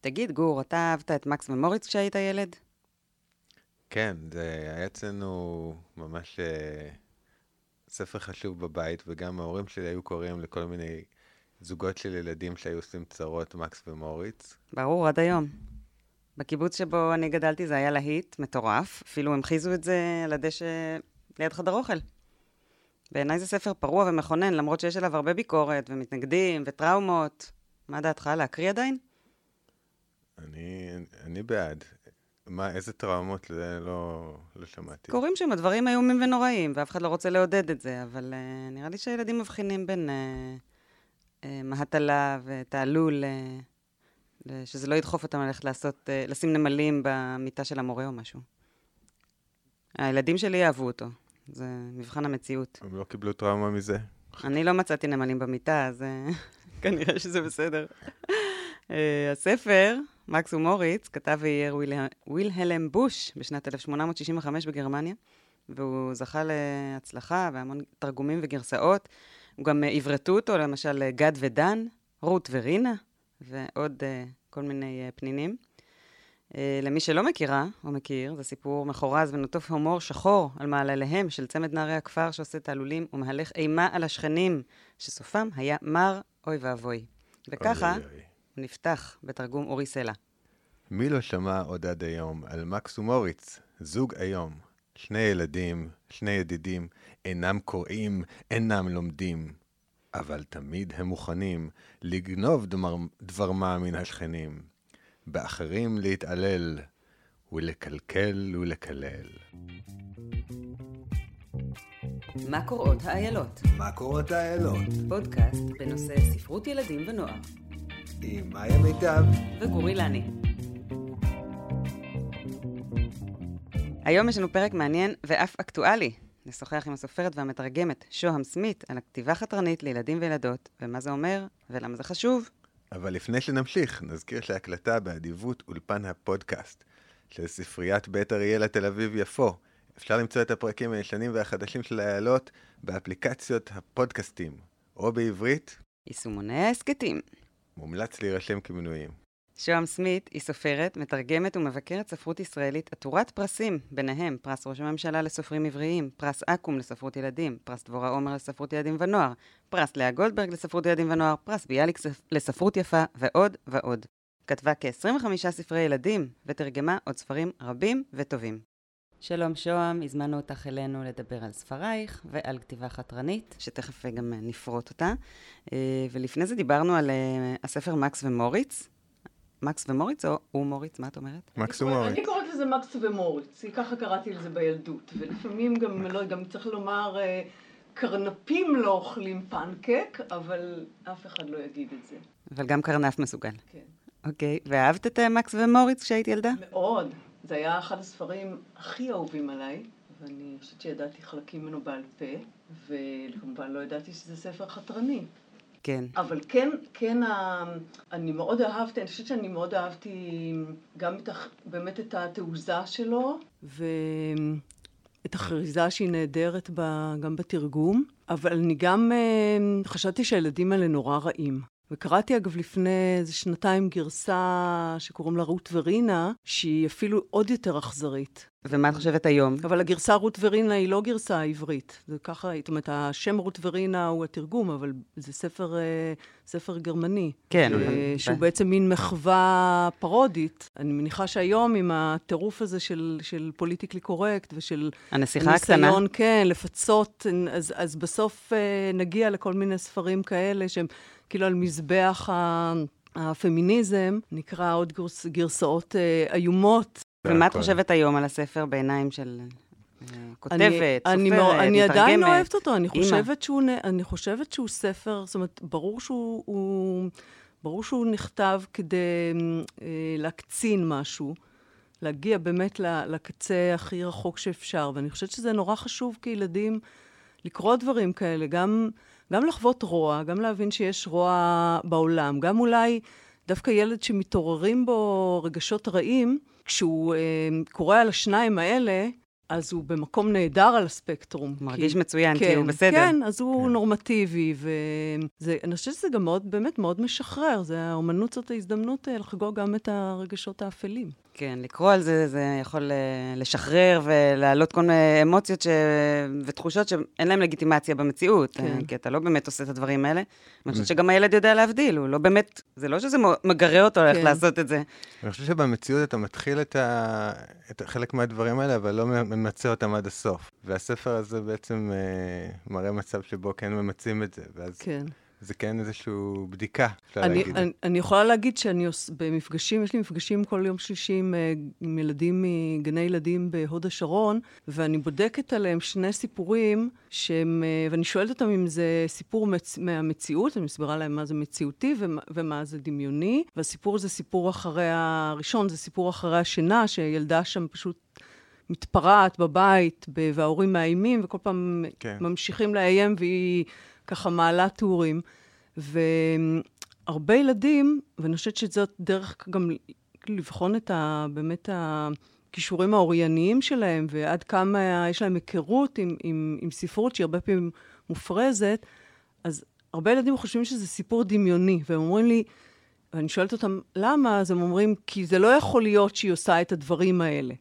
תגיד, גור, אתה אהבת את מקס ומוריץ כשהיית ילד? כן, זה היה אצלנו ממש אה, ספר חשוב בבית, וגם ההורים שלי היו קוראים לכל מיני זוגות של ילדים שהיו עושים צרות, מקס ומוריץ. ברור, עד היום. בקיבוץ שבו אני גדלתי זה היה להיט מטורף, אפילו המחיזו את זה על הדשא ליד חדר אוכל. בעיניי זה ספר פרוע ומכונן, למרות שיש עליו הרבה ביקורת ומתנגדים וטראומות. מה דעתך, להקריא עדיין? אני, אני בעד. מה, איזה טראומות? זה לא, לא שמעתי. קורים שם דברים איומים ונוראים, ואף אחד לא רוצה לעודד את זה, אבל uh, נראה לי שהילדים מבחינים בין uh, uh, מהטלה ותעלול, uh, שזה לא ידחוף אותם ללכת לעשות, uh, לשים נמלים במיטה של המורה או משהו. הילדים שלי אהבו אותו, זה מבחן המציאות. הם לא קיבלו טראומה מזה? אני לא מצאתי נמלים במיטה, אז כנראה שזה בסדר. הספר... מקס ומוריץ כתב ואייר וילהלם בוש בשנת 1865 בגרמניה, והוא זכה להצלחה והמון תרגומים וגרסאות. הוא גם עברתו אותו, למשל גד ודן, רות ורינה, ועוד uh, כל מיני uh, פנינים. Uh, למי שלא מכירה או מכיר, זה סיפור מחורז ונוטוף הומור שחור על מעלליהם של צמד נערי הכפר שעושה תעלולים ומהלך אימה על השכנים, שסופם היה מר אוי ואבוי. וככה... אוי, אוי. נפתח בתרגום אורי סלע. מי לא שמע עוד עד היום על מקס ומוריץ, זוג היום, שני ילדים, שני ידידים, אינם קוראים, אינם לומדים, אבל תמיד הם מוכנים לגנוב דמר, דבר מה מן השכנים, באחרים להתעלל, ולקלקל ולקלל. מה קוראות האיילות? מה קוראות האיילות? פודקאסט בנושא ספרות ילדים ונוער. עם מאיה מיטב וגורי לני. היום יש לנו פרק מעניין ואף אקטואלי. נשוחח עם הסופרת והמתרגמת שוהם סמית על הכתיבה חתרנית לילדים וילדות, ומה זה אומר ולמה זה חשוב. אבל לפני שנמשיך, נזכיר שההקלטה באדיבות אולפן הפודקאסט של ספריית בית אריאלה תל אביב-יפו. אפשר למצוא את הפרקים הישנים והחדשים של האיילות באפליקציות הפודקאסטים, או בעברית, יישומוני ההסכתים. מומלץ להירשם כמנויים. שוהם סמית היא סופרת, מתרגמת ומבקרת ספרות ישראלית עטורת פרסים, ביניהם פרס ראש הממשלה לסופרים עבריים, פרס אקו"ם לספרות ילדים, פרס דבורה עומר לספרות ילדים ונוער, פרס לאה גולדברג לספרות ילדים ונוער, פרס ביאליק לספרות יפה ועוד ועוד. כתבה כ-25 ספרי ילדים ותרגמה עוד ספרים רבים וטובים. שלום שוהם, הזמנו אותך אלינו לדבר על ספרייך ועל כתיבה חתרנית, שתכף גם נפרוט אותה. אה, ולפני זה דיברנו על אה, הספר מקס ומוריץ, מקס ומוריץ או הוא מוריץ? מה את אומרת? מקס ומוריץ. אני קוראת לזה מקס ומוריץ, ככה קראתי לזה בילדות, ולפעמים גם, לא, גם צריך לומר, אה, קרנפים לא אוכלים פנקק, אבל אף אחד לא יגיד את זה. אבל גם קרנף מסוגל. כן. אוקיי, ואהבת את אה, מקס ומוריץ כשהיית ילדה? מאוד. זה היה אחד הספרים הכי אהובים עליי, ואני חושבת שידעתי חלקים ממנו בעל פה, וכמובן לא ידעתי שזה ספר חתרני. כן. אבל כן, כן, אני מאוד אהבתי, אני חושבת שאני מאוד אהבתי גם את, באמת את התעוזה שלו. ואת החריזה שהיא נהדרת גם בתרגום, אבל אני גם אה, חשבתי שהילדים האלה נורא רעים. וקראתי אגב לפני איזה שנתיים גרסה שקוראים לה רות ורינה, שהיא אפילו עוד יותר אכזרית. ומה את חושבת היום? אבל הגרסה רות ורינה היא לא גרסה עברית. זה ככה, זאת אומרת, השם רות ורינה הוא התרגום, אבל זה ספר, אה, ספר גרמני. כן. אה, שהוא בעצם מין מחווה פרודית. אני מניחה שהיום עם הטירוף הזה של, של פוליטיקלי קורקט ושל... הנסיכה הקטנה. ניסיון, כן, לפצות, אז, אז בסוף אה, נגיע לכל מיני ספרים כאלה שהם כאילו על מזבח ה... הפמיניזם, נקרא עוד גרס, גרסאות אה, איומות. ומה את חושבת היום על הספר בעיניים של אה, כותבת, סופרת, מתרגמת? אני עדיין אוהבת אותו, אני חושבת, שהוא, אני חושבת שהוא ספר, זאת אומרת, ברור שהוא, הוא, ברור שהוא נכתב כדי אה, להקצין משהו. להגיע באמת לקצה הכי רחוק שאפשר, ואני חושבת שזה נורא חשוב כילדים לקרוא דברים כאלה, גם, גם לחוות רוע, גם להבין שיש רוע בעולם, גם אולי דווקא ילד שמתעוררים בו רגשות רעים, כשהוא אה, קורא על השניים האלה, אז הוא במקום נהדר על הספקטרום. מרגיש כי, מצוין, כן, כי הוא בסדר. כן, אז הוא כן. נורמטיבי, ואני חושבת שזה גם מאוד, באמת מאוד משחרר. זה, האומנות זאת ההזדמנות אה, לחגוג גם את הרגשות האפלים. כן, לקרוא על זה, זה יכול אה, לשחרר ולהעלות כל מיני אמוציות ש... ותחושות שאין להן לגיטימציה במציאות. כן. אה, כי אתה לא באמת עושה את הדברים האלה. אני חושבת שגם הילד יודע להבדיל, הוא לא באמת, זה לא שזה מגרה אותו איך כן. לעשות את זה. אני חושב שבמציאות אתה מתחיל את, ה... את חלק מהדברים האלה, אבל לא ממצה אותם עד הסוף. והספר הזה בעצם אה, מראה מצב שבו כן ממצים את זה, ואז כן. זה כן איזושהי בדיקה, אפשר אני, להגיד. אני, אני יכולה להגיד שאני עוש, במפגשים, יש לי מפגשים כל יום שלישי עם, אה, עם ילדים מגני ילדים בהוד השרון, ואני בודקת עליהם שני סיפורים, שהם, אה, ואני שואלת אותם אם זה סיפור מצ, מהמציאות, אני מסבירה להם מה זה מציאותי ומה, ומה זה דמיוני, והסיפור זה סיפור אחרי הראשון, זה סיפור אחרי השינה, שילדה שם פשוט... מתפרעת בבית, וההורים מאיימים, וכל פעם כן. ממשיכים לאיים, והיא ככה מעלה טורים. והרבה ילדים, ואני חושבת שזאת דרך גם לבחון את ה... באמת הכישורים האורייניים שלהם, ועד כמה יש להם היכרות עם, עם, עם ספרות שהיא הרבה פעמים מופרזת, אז הרבה ילדים חושבים שזה סיפור דמיוני, והם אומרים לי, ואני שואלת אותם, למה? אז הם אומרים, כי זה לא יכול להיות שהיא עושה את הדברים האלה.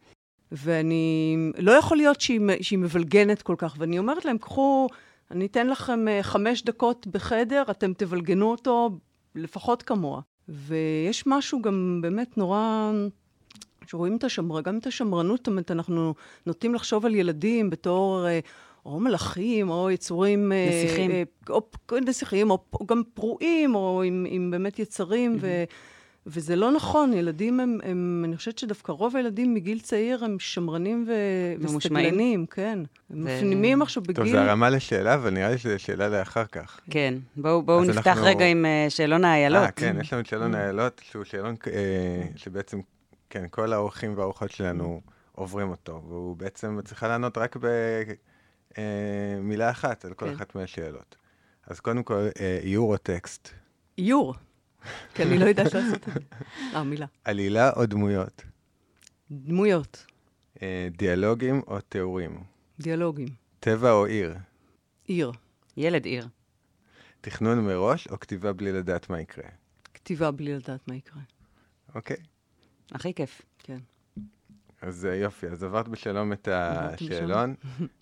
ואני, לא יכול להיות שהיא, שהיא מבלגנת כל כך. ואני אומרת להם, קחו, אני אתן לכם אה, חמש דקות בחדר, אתם תבלגנו אותו לפחות כמוה. ויש משהו גם באמת נורא, שרואים את השמר, גם את השמרנות, זאת אומרת, אנחנו נוטים לחשוב על ילדים בתור... אה, או מלאכים, או יצורים... אה, נסיכים. או נסיכים, או, או גם פרועים, או עם, עם באמת יצרים, ו, וזה לא נכון. ילדים הם, הם, אני חושבת שדווקא רוב הילדים מגיל צעיר הם שמרנים ו. וסטגלנים, כן. הם ו- מפנימים עכשיו בגיל... טוב, זה הרמה לשאלה, אבל נראה לי שזו שאלה לאחר כך. כן, בואו אז נפתח אנחנו- רגע עם אה, שאלון האיילות. אה, כן, יש לנו את שאלון האיילות, שהוא שאלון אה, שבעצם, כן, כל האורחים והאורחות שלנו עוברים אותו, והוא בעצם צריכה לענות רק במילה אחת על כל כן. אחת מהשאלות. אז קודם כל, אה, איור או טקסט? איור. כי אני לא יודעת לעשות את זה. אה, מילה. עלילה או דמויות? דמויות, אה, דיאלוגים או תיאורים? דיאלוגים. טבע או עיר? עיר, ילד עיר. תכנון מראש או כתיבה בלי לדעת מה יקרה? כתיבה בלי לדעת מה יקרה. אוקיי. הכי כיף. כן. אז אה, יופי, אז עברת בשלום את השאלון,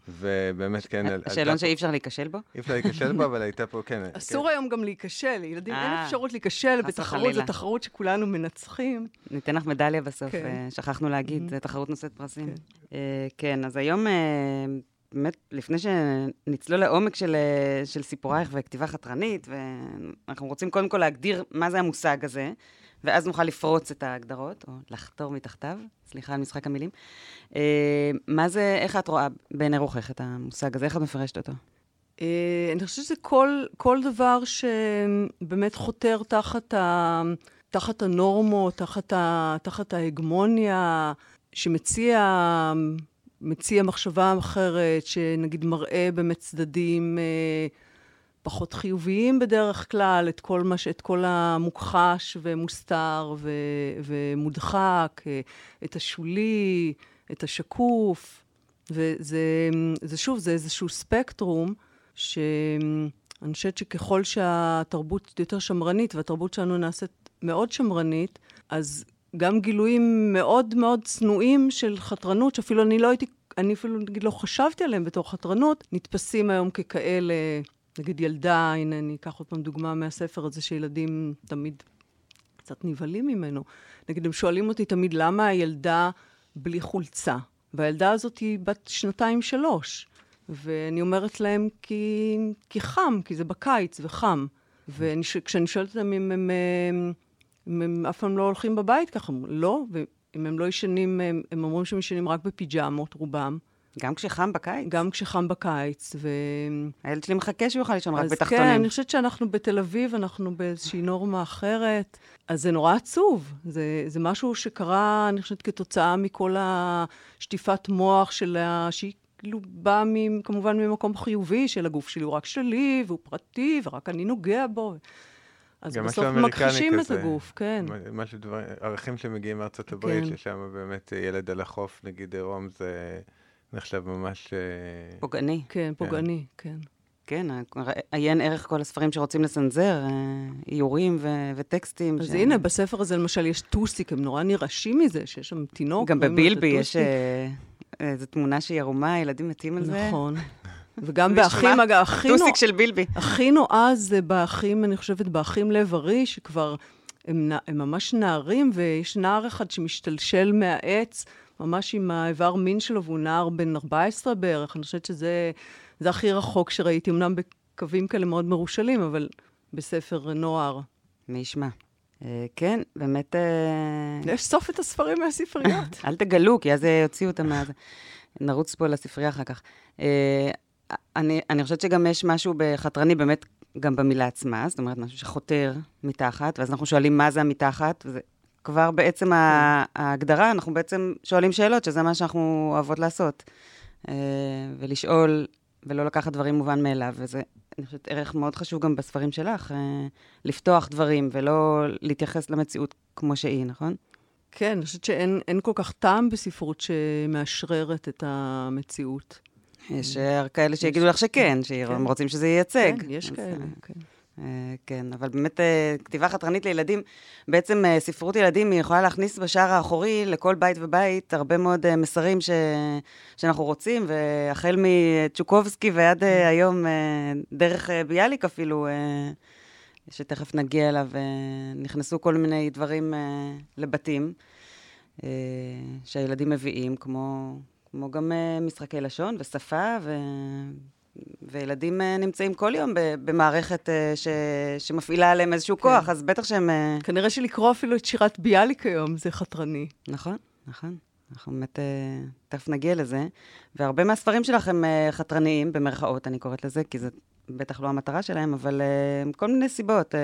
ובאמת, כן, השאלון שאי אפשר להיכשל בו? אי אפשר להיכשל בו, אבל הייתה פה, כן. אסור היום גם להיכשל, ילדים, אין אה, אפשרות להיכשל בתחרות. זו תחרות שכולנו מנצחים. ניתן לך מדליה בסוף, כן. אה, שכחנו להגיד. זו תחרות נושאת פרסים. כן. כן, אז היום, באמת, לפני שנצלול לעומק של, של סיפורייך וכתיבה חתרנית, ואנחנו רוצים קודם כל להגדיר מה זה המושג הזה, ואז נוכל לפרוץ את ההגדרות, או לחתור מתחתיו, סליחה על משחק המילים. אה, מה זה, איך את רואה בעיני רוחך את המושג הזה? איך את מפרשת אותו? אה, אני חושבת שזה כל, כל דבר שבאמת חותר תחת, ה, תחת הנורמות, תחת, ה, תחת ההגמוניה, שמציע מציע מחשבה אחרת, שנגיד מראה באמת צדדים אה, פחות חיוביים בדרך כלל, את כל, מה, ש- את כל המוכחש ומוסתר ו, ומודחק, אה, את השולי, את השקוף. וזה זה שוב, זה איזשהו ספקטרום, שאני חושבת שככל שהתרבות יותר שמרנית, והתרבות שלנו נעשית מאוד שמרנית, אז גם גילויים מאוד מאוד צנועים של חתרנות, שאפילו אני לא הייתי, אני אפילו נגיד לא חשבתי עליהם בתור חתרנות, נתפסים היום ככאלה, נגיד ילדה, הנה אני אקח עוד פעם דוגמה מהספר הזה שילדים תמיד קצת נבהלים ממנו. נגיד, הם שואלים אותי תמיד, למה הילדה בלי חולצה? והילדה הזאת היא בת שנתיים-שלוש. ואני אומרת להם, כי, כי חם, כי זה בקיץ וחם. וכשאני שואלת אותם אם הם, הם, אם הם אף פעם לא הולכים בבית ככה, הם לא, ואם הם לא ישנים, הם, הם אומרים שהם ישנים רק בפיג'מות, רובם, גם כשחם בקיץ. גם כשחם בקיץ. ו... הילד שלי מחכה שהוא יוכל לישון רק אז כן, בתחתונים. אני חושבת שאנחנו בתל אביב, אנחנו באיזושהי נורמה אחרת. אז זה נורא עצוב. זה, זה משהו שקרה, אני חושבת, כתוצאה מכל השטיפת מוח של ה... שהיא כאילו באה כמובן ממקום חיובי, של הגוף שלי הוא רק שלי, והוא פרטי, ורק אני נוגע בו. אז בסוף מכחישים את. הגוף, כן. משהו דבר, ערכים שמגיעים מארצות הברית, כן. ששם באמת ילד על החוף, נגיד עירום, זה נחשב ממש... אה, פוגעני. כן, פוגעני, כן. כן, עיין ערך כל הספרים שרוצים לצנזר, אה, איורים ו- וטקסטים. אז ש... הנה, בספר הזה למשל יש טוסיק, הם נורא נרעשים מזה, שיש שם תינוק. גם בבילבי יש. אה, איזו תמונה שהיא ערומה, ילדים מתים על זה. נכון. וגם באחים, אגב, הכי נו- טוסיק של בילבי. הכי נועז זה באחים, אני חושבת, באחים לב ארי, שכבר הם, נ- הם ממש נערים, ויש נער אחד שמשתלשל מהעץ, ממש עם האיבר מין שלו, והוא נער בן 14 בערך. אני חושבת שזה זה הכי רחוק שראיתי, אמנם בקווים כאלה מאוד מרושלים, אבל בספר נוער. מי ישמע. אה, כן, באמת... אה, לאסוף את הספרים מהספריות. אל תגלו, כי אז יוציאו אותם מה... נרוץ פה לספרייה אחר כך. אה, אני, אני חושבת שגם יש משהו בחתרני, באמת, גם במילה עצמה, זאת אומרת, משהו שחותר מתחת, ואז אנחנו שואלים מה זה המתחת, וזה כבר בעצם ה- ההגדרה, אנחנו בעצם שואלים שאלות, שזה מה שאנחנו אוהבות לעשות. אה, ולשאול, ולא לקחת דברים מובן מאליו, וזה, אני חושבת, ערך מאוד חשוב גם בספרים שלך, אה, לפתוח דברים ולא להתייחס למציאות כמו שהיא, נכון? כן, אני חושבת שאין אין כל כך טעם בספרות שמאשררת את המציאות. יש אה, כאלה שיגידו לך שכן, שהם רוצים שזה ייצג. כן, יש כאלה, כן. אה, כן, אבל באמת אה, כתיבה חתרנית לילדים, בעצם אה, ספרות ילדים היא יכולה להכניס בשער האחורי לכל בית ובית הרבה מאוד מסרים ש... שאנחנו רוצים, והחל מצ'וקובסקי ועד אה, היום, דרך ביאליק אפילו, שתכף נגיע אליו, נכנסו כל מיני דברים לבתים שהילדים מביאים, כמו, כמו גם משחקי לשון ושפה, ו... וילדים אה, נמצאים כל יום במערכת אה, ש... שמפעילה עליהם איזשהו כוח, אז בטח שהם... אה, כנראה שלקרוא אפילו את שירת ביאליק היום זה חתרני. נכון, נכון. אנחנו באמת, תכף נגיע לזה. והרבה מהספרים שלך הם חתרניים, במרכאות, אני קוראת לזה, כי זה בטח לא המטרה שלהם, אבל כל מיני סיבות.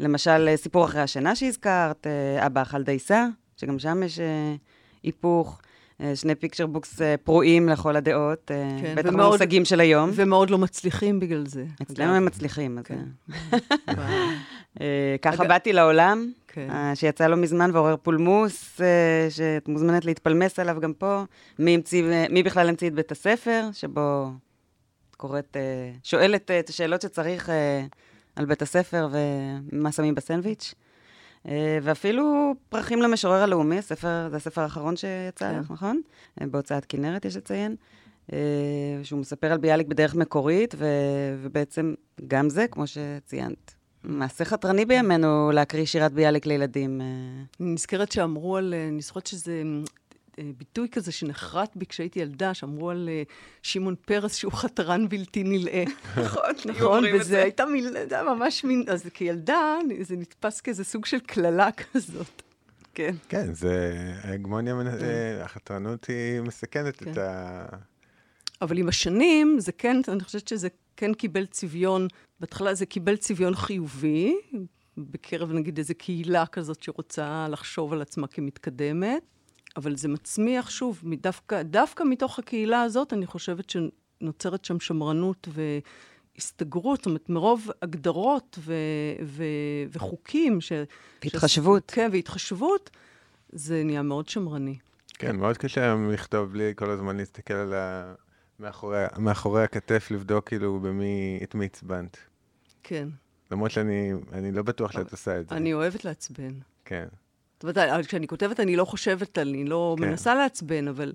למשל, סיפור אחרי השינה שהזכרת, אבא אכל דייסה, שגם שם יש היפוך. שני picture books אה, פרועים לכל הדעות, אה, כן, בטח ומאוד- במושגים של היום. ומאוד לא מצליחים בגלל זה. אצלנו. הם מצליחים, אז... כן. אה, אה, ככה באתי לעולם, כן. אה, שיצא לא מזמן ועורר פולמוס, אה, שאת מוזמנת להתפלמס עליו גם פה. מי, המציא, מי בכלל המציא את בית הספר, שבו את קוראת, אה, שואלת אה, את השאלות שצריך אה, על בית הספר ומה שמים בסנדוויץ'. אה, ואפילו פרחים למשורר הלאומי, הספר, זה הספר האחרון שיצא כן. לך, נכון? אה, בהוצאת כנרת, יש לציין. אה, שהוא מספר על ביאליק בדרך מקורית, ו, ובעצם גם זה, כמו שציינת, מעשה חתרני בימינו להקריא שירת ביאליק לילדים. אני נזכרת שאמרו על, אני זוכרת שזה ביטוי כזה שנחרט בי כשהייתי ילדה, שאמרו על אה, שמעון פרס שהוא חתרן בלתי נלאה. נכון, נכון, וזה הייתה מילה, זה היה ממש מין, אז כילדה זה נתפס כאיזה סוג של קללה כזאת. כן. כן, זה ההגמוניה, מנ- אה, החתרנות היא מסכנת כן. את ה... אבל עם השנים, זה כן, אני חושבת שזה כן קיבל צביון, בהתחלה זה קיבל צביון חיובי, בקרב נגיד איזו קהילה כזאת שרוצה לחשוב על עצמה כמתקדמת, אבל זה מצמיח שוב, דווקא, דווקא מתוך הקהילה הזאת, אני חושבת שנוצרת שם שמרנות והסתגרות, זאת אומרת, מרוב הגדרות ו- ו- וחוקים. ש- והתחשבות. ש- כן, והתחשבות, זה נהיה מאוד שמרני. כן, מאוד קשה היום לכתוב בלי כל הזמן להסתכל על ה... מאחורי, מאחורי הכתף, לבדוק כאילו במי, את מי עצבנת. כן. למרות שאני אני לא בטוח שאת עושה את זה. אני אוהבת לעצבן. כן. אומרת, כשאני כותבת, אני לא חושבת, אני לא כן. מנסה לעצבן, אבל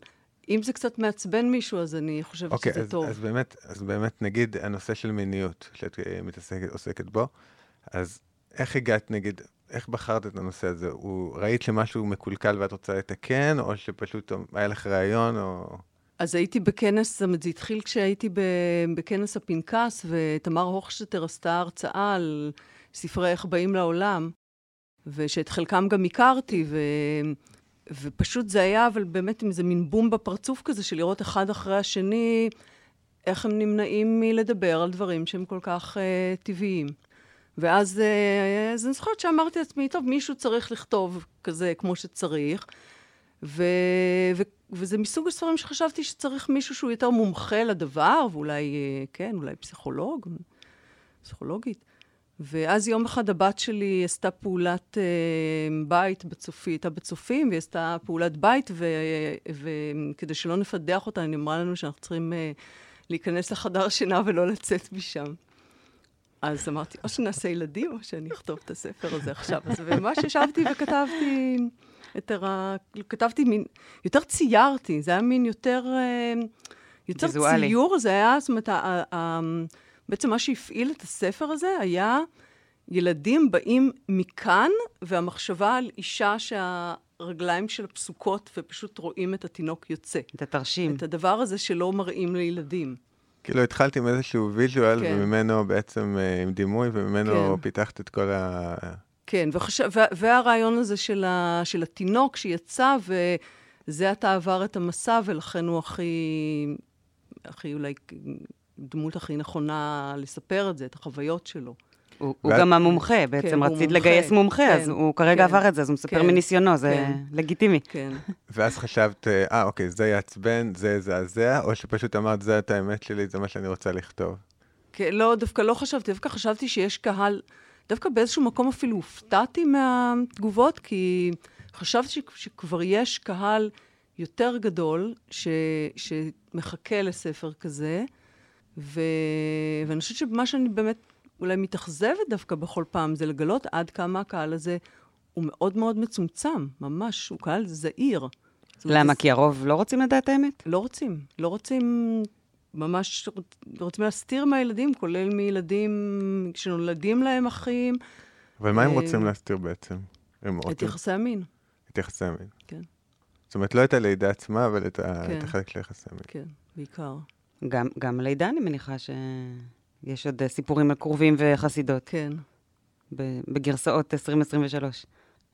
אם זה קצת מעצבן מישהו, אז אני חושבת אוקיי, שזה אז, טוב. אז, באמת, אז באמת, נגיד הנושא של מיניות, שאת אה, מתעסקת, עוסקת בו, אז איך הגעת, נגיד, איך בחרת את הנושא הזה? הוא, ראית שמשהו מקולקל ואת רוצה לתקן, או שפשוט היה לך רעיון, או... אז הייתי בכנס, זאת אומרת, זה התחיל כשהייתי בכנס הפנקס, ותמר הוכשטר עשתה הרצאה על ספרי איך באים לעולם, ושאת חלקם גם הכרתי, ו... ופשוט זה היה, אבל באמת עם איזה מין בום בפרצוף כזה, של לראות אחד אחרי השני, איך הם נמנעים מלדבר על דברים שהם כל כך uh, טבעיים. ואז uh, אז אני זוכרת שאמרתי לעצמי, טוב, מישהו צריך לכתוב כזה כמו שצריך, ו... ו... וזה מסוג הספרים שחשבתי שצריך מישהו שהוא יותר מומחה לדבר, ואולי, אה, כן, אולי פסיכולוג, פסיכולוגית. ואז יום אחד הבת שלי עשתה פעולת אה, בית בצופי, הייתה בצופים, והיא עשתה פעולת בית, וכדי שלא נפדח אותה, היא אמרה לנו שאנחנו צריכים אה, להיכנס לחדר שינה ולא לצאת משם. אז אמרתי, או שנעשה ילדים, או שאני אכתוב את הספר הזה עכשיו. אז ממש ישבתי וכתבתי את ה... כתבתי מין... יותר ציירתי, זה היה מין יותר... אה, יותר ויזואלי. ציור, זה היה, זאת אומרת, בעצם מה שהפעיל את הספר הזה היה ילדים באים מכאן, והמחשבה על אישה שהרגליים שלה פסוקות, ופשוט רואים את התינוק יוצא. את התרשים. את הדבר הזה שלא מראים לילדים. כאילו התחלתי עם איזשהו ויז'ואל, כן. וממנו בעצם, אה, עם דימוי, וממנו כן. פיתחת את כל ה... כן, וחש... וה... והרעיון הזה של, ה... של התינוק שיצא, וזה עתה עבר את המסע, ולכן הוא הכי, הכי אולי דמות הכי נכונה לספר את זה, את החוויות שלו. הוא הוא גם המומחה, בעצם הוא רצית מומחה, לגייס מומחה, אז כן, הוא כרגע כן, עבר את זה, אז הוא מספר כן, מניסיונו, זה כן. לגיטימי. כן. ואז חשבת, אה, אה, אוקיי, זה יעצבן, זה יזעזע, או שפשוט אמרת, זה את האמת שלי, זה מה שאני רוצה לכתוב. כן, לא, דווקא לא חשבתי, דווקא חשבתי שיש קהל, דווקא באיזשהו מקום אפילו הופתעתי מהתגובות, כי חשבתי ש- שכבר יש קהל יותר גדול ש, שמחכה לספר כזה, ו, ואני חושבת שמה שאני באמת אולי מתאכזבת דווקא בכל פעם, זה לגלות עד כמה הקהל הזה הוא מאוד מאוד מצומצם, ממש, הוא קהל זעיר. למה? זה- כי הרוב לא רוצים לדעת האמת? לא רוצים. לא רוצים, ממש רוצים להסתיר מהילדים, כולל מילדים שנולדים להם אחים, אבל מה הם אה, רוצים להסתיר בעצם? את יחסי המין. את יחסי המין. כן. זאת אומרת, לא את הלידה עצמה, אבל את כן. את החלק של יחסי המין. כן, בעיקר. גם, גם לידה, אני מניחה שיש עוד אה, סיפורים על כרובים וחסידות כן. בגרסאות 2023.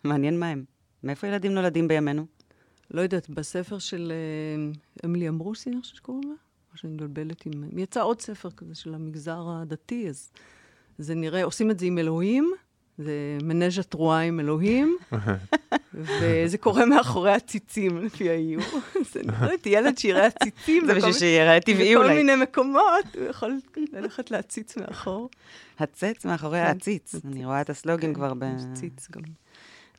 מעניין מה הם. מאיפה ילדים נולדים בימינו? לא יודעת, בספר של אה, אמילי אמברוסי, אני חושבת שקוראים לה? או שאני מבלבלת עם... יצא עוד ספר כזה של המגזר הדתי, אז זה נראה, עושים את זה עם אלוהים, זה מנז'ה תרועה עם אלוהים, וזה קורה מאחורי הציצים, לפי האיור. זה נראה לי ילד שיראה עציצים. זה בכל בשביל שיראה טבעי בכל אולי. מיני מקומות, הוא יכול ללכת להציץ מאחור. הצץ מאחורי כן, העציץ. הציץ. אני רואה את הסלוגן כבר ב... ציץ גם.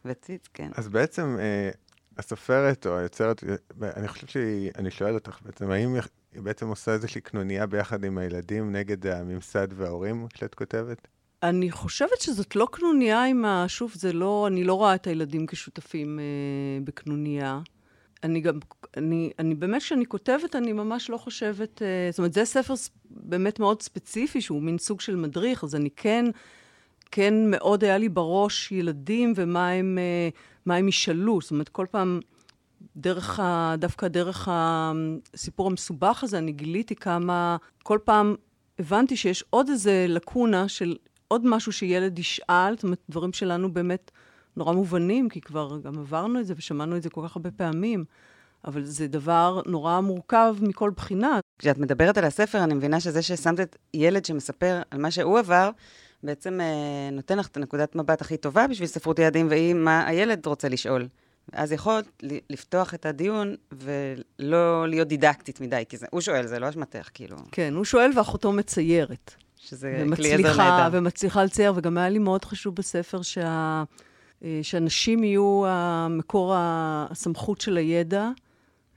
וציץ, כן. אז בעצם אה, הסופרת או היוצרת, אני חושב שהיא, אני שואל אותך בעצם, האם היא בעצם עושה איזושהי קנוניה ביחד עם הילדים נגד הממסד וההורים כשאת כותבת? אני חושבת שזאת לא קנוניה עם ה... שוב, זה לא... אני לא רואה את הילדים כשותפים אה, בקנוניה. אני גם... אני, אני באמת, כשאני כותבת, אני ממש לא חושבת... אה, זאת אומרת, זה ספר באמת מאוד ספציפי, שהוא מין סוג של מדריך, אז אני כן... כן מאוד היה לי בראש ילדים ומה הם, אה, מה הם ישאלו. זאת אומרת, כל פעם, דרך ה... דווקא דרך הסיפור המסובך הזה, אני גיליתי כמה... כל פעם הבנתי שיש עוד איזה לקונה של עוד משהו שילד ישאל, זאת אומרת, דברים שלנו באמת נורא מובנים, כי כבר גם עברנו את זה ושמענו את זה כל כך הרבה פעמים. אבל זה דבר נורא מורכב מכל בחינה. כשאת מדברת על הספר, אני מבינה שזה ששמת את ילד שמספר על מה שהוא עבר, בעצם אה, נותן לך את הנקודת מבט הכי טובה בשביל ספרות ילדים, והיא מה הילד רוצה לשאול. ואז יכולת לפתוח את הדיון ולא להיות דידקטית מדי, כי זה, הוא שואל, זה לא אשמתך, כאילו, כן, הוא שואל ואחותו מציירת. שזה כלי עזר ומצליחה, נהדר. ומצליחה לצייר, וגם היה לי מאוד חשוב בספר שה... אה, שאנשים יהיו המקור ה- הסמכות של הידע.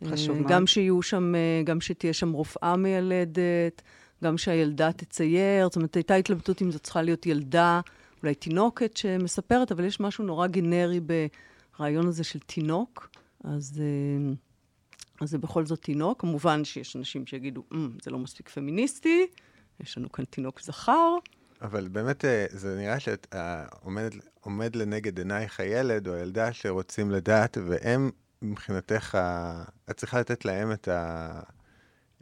חשוב אה, מאוד. גם שיהיו שם, אה, גם שתהיה שם רופאה מיילדת, גם שהילדה תצייר. זאת אומרת, הייתה התלבטות אם זאת צריכה להיות ילדה, אולי תינוקת שמספרת, אבל יש משהו נורא גנרי ברעיון הזה של תינוק. אז, אז זה בכל זאת תינוק. כמובן שיש אנשים שיגידו, "אמ, זה לא מספיק פמיניסטי, יש לנו כאן תינוק זכר. אבל באמת, אה, זה נראה שאת אה, עומד, עומד לנגד עינייך הילד או הילדה שרוצים לדעת, והם, מבחינתך, את צריכה לתת להם את, ה,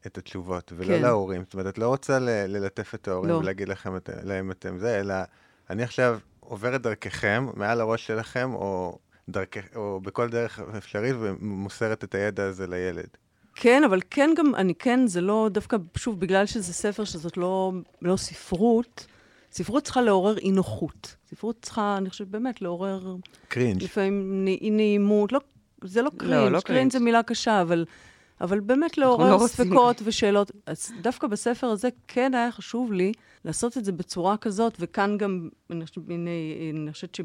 את התשובות, ולא כן. להורים. זאת אומרת, את לא רוצה ל, ללטף את ההורים לא. ולהגיד לכם, את, להם אתם זה, אלא אני עכשיו עוברת דרככם, מעל הראש שלכם, או, דרכ, או בכל דרך אפשרית, ומוסרת את הידע הזה לילד. כן, אבל כן גם, אני כן, זה לא, דווקא, שוב, בגלל שזה ספר שזאת לא, לא ספרות, ספרות צריכה לעורר אי נוחות. ספרות צריכה, אני חושבת, באמת, לעורר קרינג'. לפעמים אי נעימות, לא, זה לא קרינג', לא קרינג' קרינג'. זה מילה קשה, אבל אבל באמת לא לעורר רוצים. ספקות ושאלות. אז דווקא בספר הזה כן היה חשוב לי לעשות את זה בצורה כזאת, וכאן גם, אני חושבת, אני חושבת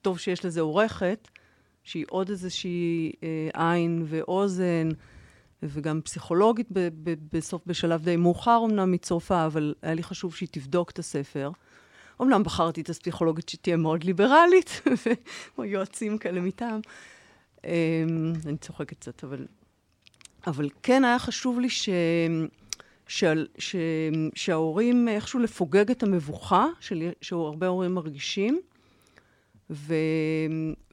שטוב שיש לזה עורכת, שהיא עוד איזושהי אה, עין ואוזן, וגם פסיכולוגית ב- ב- בסוף, בשלב די מאוחר אמנם הצטרפה, אבל היה לי חשוב שהיא תבדוק את הספר. אמנם בחרתי את הפסיכולוגית שתהיה מאוד ליברלית, כמו יועצים כאלה מטעם. אמ, אני צוחקת קצת, אבל... אבל כן היה חשוב לי ש... שעל, ש... שההורים איכשהו לפוגג את המבוכה של... שהרבה הורים מרגישים, ו...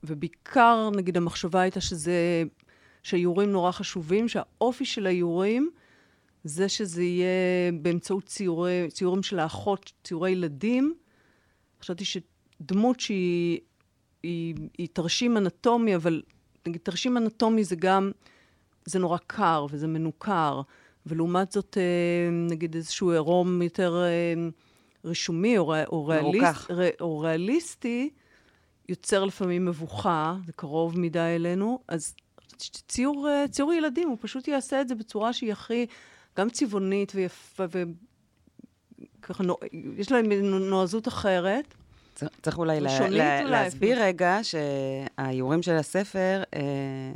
ובעיקר, נגיד, המחשבה הייתה שזה... שהאיורים נורא חשובים, שהאופי של האיורים זה שזה יהיה באמצעות ציורי, ציורים של האחות, ציורי ילדים. חשבתי שדמות שהיא היא, היא תרשים אנטומי, אבל נגיד תרשים אנטומי זה גם, זה נורא קר וזה מנוכר, ולעומת זאת, אה, נגיד איזשהו עירום יותר אה, רישומי או, או, ריאליסט, או ריאליסטי, יוצר לפעמים מבוכה, זה קרוב מדי אלינו, אז ציור, אה, ציור ילדים, הוא פשוט יעשה את זה בצורה שהיא הכי, גם צבעונית ויפה, וככה, יש להם נועזות אחרת. צריך- אולי לה- לה- אולי להסביר רגע שהאיורים של הספר, אה,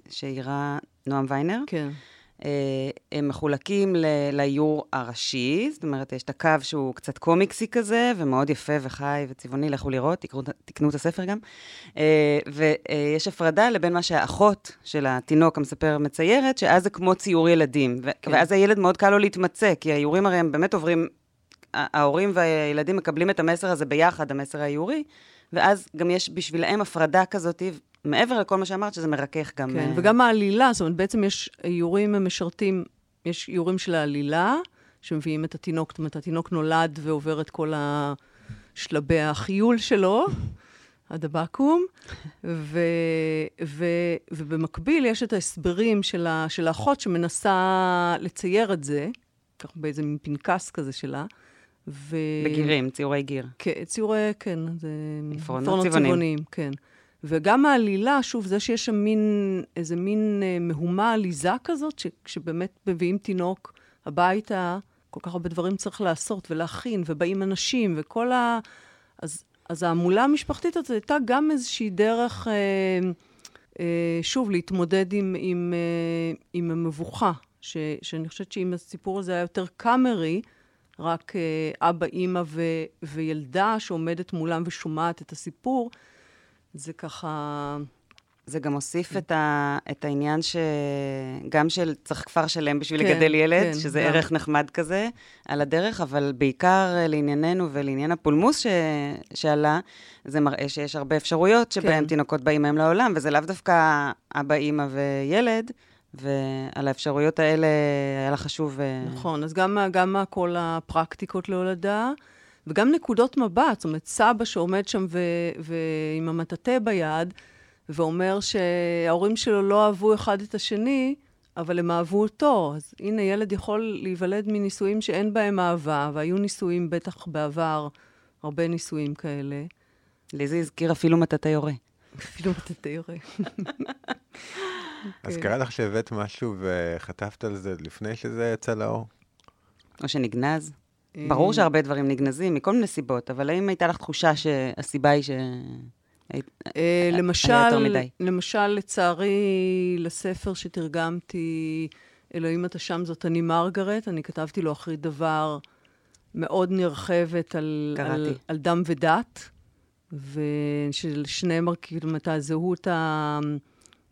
שאירה נועם ויינר, כן. אה, הם מחולקים ל- לאיור הראשי, זאת אומרת, יש את הקו שהוא קצת קומיקסי כזה, ומאוד יפה וחי וצבעוני, לכו לראות, תקראו, תקנו את הספר גם. אה, ויש הפרדה לבין מה שהאחות של התינוק המספר מציירת, שאז זה כמו ציור ילדים. כן. ואז הילד מאוד קל לו להתמצא, כי האיורים הרי הם באמת עוברים, ההורים והילדים מקבלים את המסר הזה ביחד, המסר האיורי, ואז גם יש בשבילהם הפרדה כזאת, מעבר לכל מה שאמרת, שזה מרכך גם... כן, אה, וגם העלילה, זאת אומרת, בעצם יש איורים המשרתים, יש איורים של העלילה, שמביאים את התינוק, זאת אומרת, התינוק נולד ועובר את כל שלבי החיול שלו, עד הבקו"ם, ו, ו, ובמקביל יש את ההסברים של, ה, של האחות שמנסה לצייר את זה, ככה באיזה מין פנקס כזה שלה. ו... בגירים, ציורי גיר. כן, ציורי, כן, זה... עפרונות. צבעוניים, כן. וגם העלילה, שוב, זה שיש שם מין, איזה מין אה, מהומה עליזה כזאת, ש, שבאמת מביאים תינוק הביתה, כל כך הרבה דברים צריך לעשות ולהכין, ובאים אנשים, וכל ה... אז, אז ההמולה המשפחתית הזאת הייתה גם איזושהי דרך, אה, אה, שוב, להתמודד עם, עם, אה, עם המבוכה, ש, שאני חושבת שאם הסיפור הזה היה יותר קאמרי, רק אה, אבא, אימא ו, וילדה שעומדת מולם ושומעת את הסיפור, זה ככה... זה גם הוסיף את, ה, את העניין שגם של צריך כפר שלם בשביל כן, לגדל ילד, כן, שזה גם. ערך נחמד כזה על הדרך, אבל בעיקר אה, לענייננו ולעניין הפולמוס ש, שעלה, זה מראה שיש הרבה אפשרויות שבהן כן. תינוקות באים מהם לעולם, וזה לאו דווקא אבא, אימא וילד, ועל האפשרויות האלה היה לה חשוב... אה, נכון, אז גם, גם כל הפרקטיקות להולדה, וגם נקודות מבט, זאת אומרת, סבא שעומד שם ו, ועם המטאטא ביד, ואומר שההורים שלו לא אהבו אחד את השני, אבל הם אהבו אותו. אז הנה, ילד יכול להיוולד מנישואים שאין בהם אהבה, והיו נישואים בטח בעבר, הרבה נישואים כאלה. לי זה הזכיר אפילו מטאטא יורה. אפילו מטאטא יורה. אז כן. קרה לך שהבאת משהו וחטפת על זה לפני שזה יצא לאור? או שנגנז. אה, ברור שהרבה דברים נגנזים מכל מיני סיבות, אבל האם הייתה לך תחושה שהסיבה היא ש... אה, למשל. למשל, לצערי, לספר שתרגמתי, אלוהים אתה שם זאת אני מרגרט, אני כתבתי לו אחרי דבר מאוד נרחבת על. על, על דם ודת, ושל שני מרכיבים, אומרת, הזהות, ה,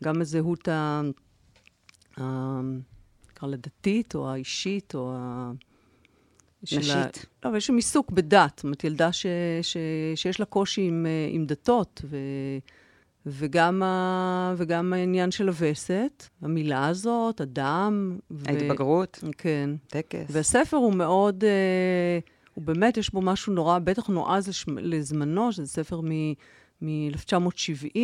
גם הזהות. ה- נקרא לה דתית, או האישית, או ה... של ה- נשית. לא, אבל יש שם עיסוק בדת. זאת אומרת, ילדה ש, ש, שיש לה קושי עם, אה, עם דתות, ו, וגם, ה, וגם העניין של הווסת, המילה הזאת, הדם. ו- ההתבגרות, כן. טקס. והספר הוא מאוד, אה, הוא באמת, יש בו משהו נורא, בטח נועז לש, לזמנו, שזה ספר מ-1970.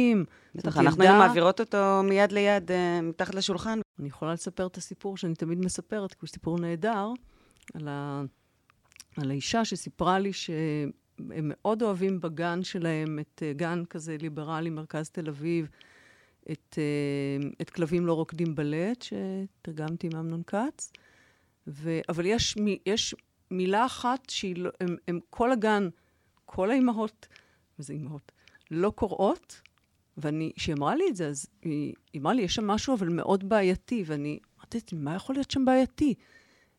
בטח, אנחנו היינו מעבירות אותו מיד ליד, אה, מתחת לשולחן. אני יכולה לספר את הסיפור שאני תמיד מספרת, כי הוא סיפור נהדר, על, ה... על האישה שסיפרה לי שהם מאוד אוהבים בגן שלהם, את אה, גן כזה ליברלי, מרכז תל אביב, את, אה, את כלבים לא רוקדים בלט, שתרגמתי עם אמנון כץ. ו, אבל יש, יש מילה אחת שהיא, לא, הם, הם כל הגן, כל האימהות, וזה אימהות, לא קוראות, ואני, כשהיא אמרה לי את זה, אז היא, היא אמרה לי, יש שם משהו אבל מאוד בעייתי, ואני אמרתי, מה יכול להיות שם בעייתי?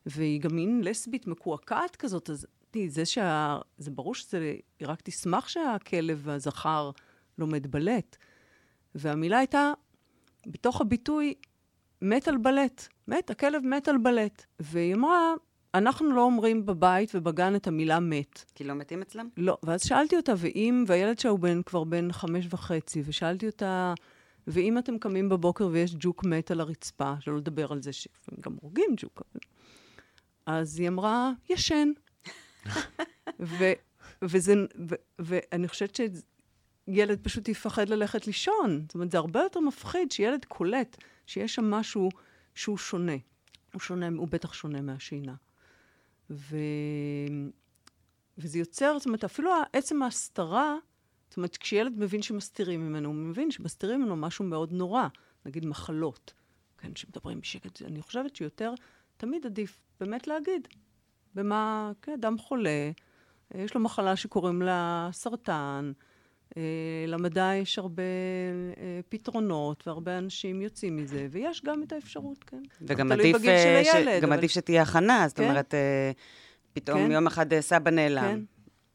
והיא גם מין לסבית מקועקעת כזאת, אז זה שה... זה ברור שזה... היא רק תשמח שהכלב הזכר לומד בלט. והמילה הייתה, בתוך הביטוי, מת על בלט. מת, הכלב מת על בלט. והיא אמרה, אנחנו לא אומרים בבית ובגן את המילה מת. כי לא מתים אצלם? לא. ואז שאלתי אותה, ואם, והילד שלה הוא בן, כבר בן חמש וחצי, ושאלתי אותה, ואם אתם קמים בבוקר ויש ג'וק מת על הרצפה, שלא לדבר על זה שגם הורגים ג'וק, אבל... אז היא אמרה, ישן. ו, וזה, ו, ואני חושבת שילד פשוט יפחד ללכת לישון. זאת אומרת, זה הרבה יותר מפחיד שילד קולט שיש שם משהו שהוא שונה. הוא שונה, הוא בטח שונה מהשינה. ו... וזה יוצר, זאת אומרת, אפילו עצם ההסתרה, זאת אומרת, כשילד מבין שמסתירים ממנו, הוא מבין שמסתירים ממנו משהו מאוד נורא, נגיד מחלות, כן, שמדברים בשקט. אני חושבת שיותר, תמיד עדיף באמת להגיד במה, כן, אדם חולה, יש לו מחלה שקוראים לה סרטן, אה, למדע יש הרבה אה, פתרונות, והרבה אנשים יוצאים מזה, ויש גם את האפשרות, כן. וגם עדיף, אה, ש... הילד, גם אבל... עדיף שתהיה הכנה, זאת כן? אומרת, פתאום כן? יום אחד סבא נעלם. כן.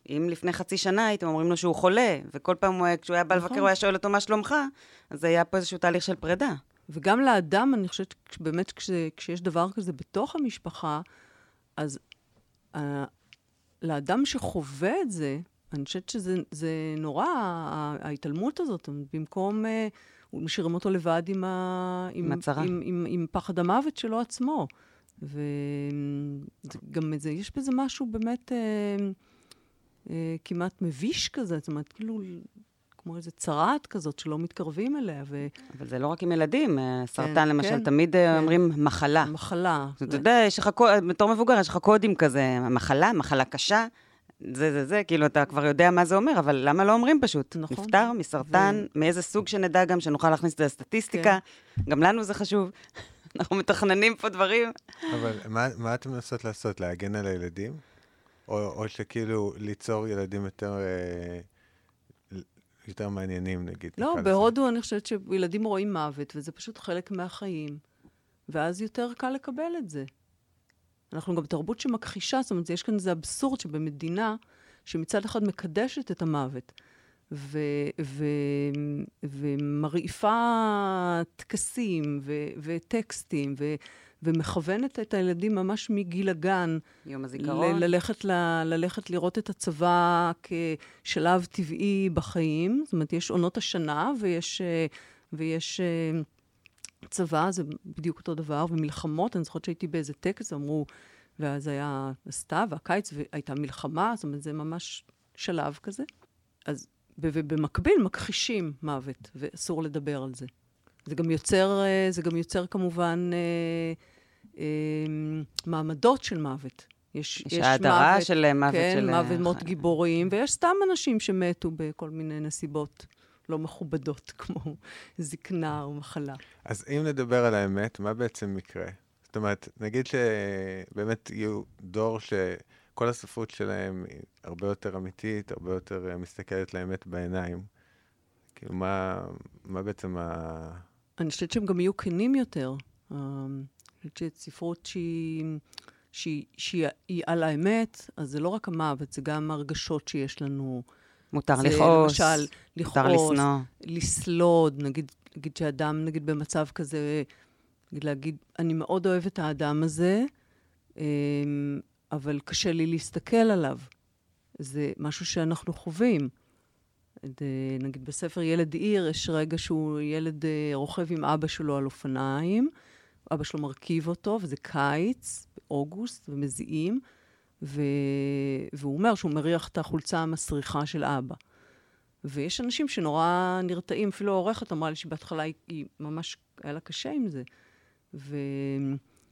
אם לפני חצי שנה הייתם אומרים לו שהוא חולה, וכל פעם כשהוא היה בא נכון. לבקר הוא היה שואל אותו מה שלומך, אז היה פה איזשהו תהליך של פרידה. וגם לאדם, אני חושבת, באמת, כש, כשיש דבר כזה בתוך המשפחה, אז uh, לאדם שחווה את זה, אני חושבת שזה נורא, ההתעלמות הזאת, במקום, uh, משאירים אותו לבד עם, ה, עם, עם, עם, עם, עם פחד המוות שלו עצמו. וגם זה, יש בזה משהו באמת uh, uh, כמעט מביש כזה, זאת אומרת, כאילו, כמו איזה צרעת כזאת שלא מתקרבים אליה. ו... אבל זה לא רק עם ילדים, אה, סרטן כן, למשל, כן, תמיד כן. אומרים מחלה. מחלה. אתה יודע, יש לך, בתור מבוגר יש לך קודים כזה, מחלה, מחלה קשה. זה, זה, זה, כאילו, אתה כבר יודע מה זה אומר, אבל למה לא אומרים פשוט? נכון. נפטר מסרטן, ו... מאיזה סוג שנדע גם, שנוכל להכניס את זה לסטטיסטיקה. כן. גם לנו זה חשוב. אנחנו מתכננים פה דברים. אבל מה, מה אתם מנסות לעשות? להגן על הילדים? או, או שכאילו ליצור ילדים יותר... אה... יותר מעניינים, נגיד. לא, בהודו אני חושבת שילדים רואים מוות, וזה פשוט חלק מהחיים, ואז יותר קל לקבל את זה. אנחנו גם תרבות שמכחישה, זאת אומרת, יש כאן איזה אבסורד שבמדינה שמצד אחד מקדשת את המוות, ו- ו- ומרעיפה טקסים ו- וטקסטים, ו- ומכוונת את הילדים ממש מגיל הגן. יום הזיכרון. ל- ללכת, ל- ללכת לראות את הצבא כשלב טבעי בחיים. זאת אומרת, יש עונות השנה ויש, אה, ויש אה, צבא, זה בדיוק אותו דבר, ומלחמות. אני זוכרת שהייתי באיזה טקס, אמרו, ואז היה הסתיו והקיץ, והייתה מלחמה, זאת אומרת, זה ממש שלב כזה. אז, ובמקביל מכחישים מוות, ואסור לדבר על זה. זה גם יוצר, אה, זה גם יוצר כמובן אה, אה, מעמדות של מוות. יש, יש האדרה מוות, של מוות כן, של... כן, מוות מות גיבורים, ויש סתם אנשים שמתו בכל מיני נסיבות לא מכובדות, כמו זקנה או מחלה. אז אם נדבר על האמת, מה בעצם מקרה? זאת אומרת, נגיד שבאמת יהיו דור שכל הספרות שלהם היא הרבה יותר אמיתית, הרבה יותר מסתכלת לאמת בעיניים. כאילו, מה, מה בעצם ה... אני חושבת שהם גם יהיו כנים יותר. אמ, אני חושבת שספרות שהיא, שהיא, שהיא על האמת, אז זה לא רק המוות, זה גם הרגשות שיש לנו. מותר לכעוס, למשל, לכעוס, מותר לשנוא. לסלוד, נגיד, נגיד שאדם, נגיד במצב כזה, נגיד להגיד, אני מאוד אוהב את האדם הזה, אמ, אבל קשה לי להסתכל עליו. זה משהו שאנחנו חווים. נגיד בספר ילד עיר, יש רגע שהוא ילד אה, רוכב עם אבא שלו על אופניים, אבא שלו מרכיב אותו, וזה קיץ, באוגוסט, ומזיעים, ו... והוא אומר שהוא מריח את החולצה המסריחה של אבא. ויש אנשים שנורא נרתעים, אפילו העורכת אמרה לי שבהתחלה היא, היא ממש, היה לה קשה עם זה. ו...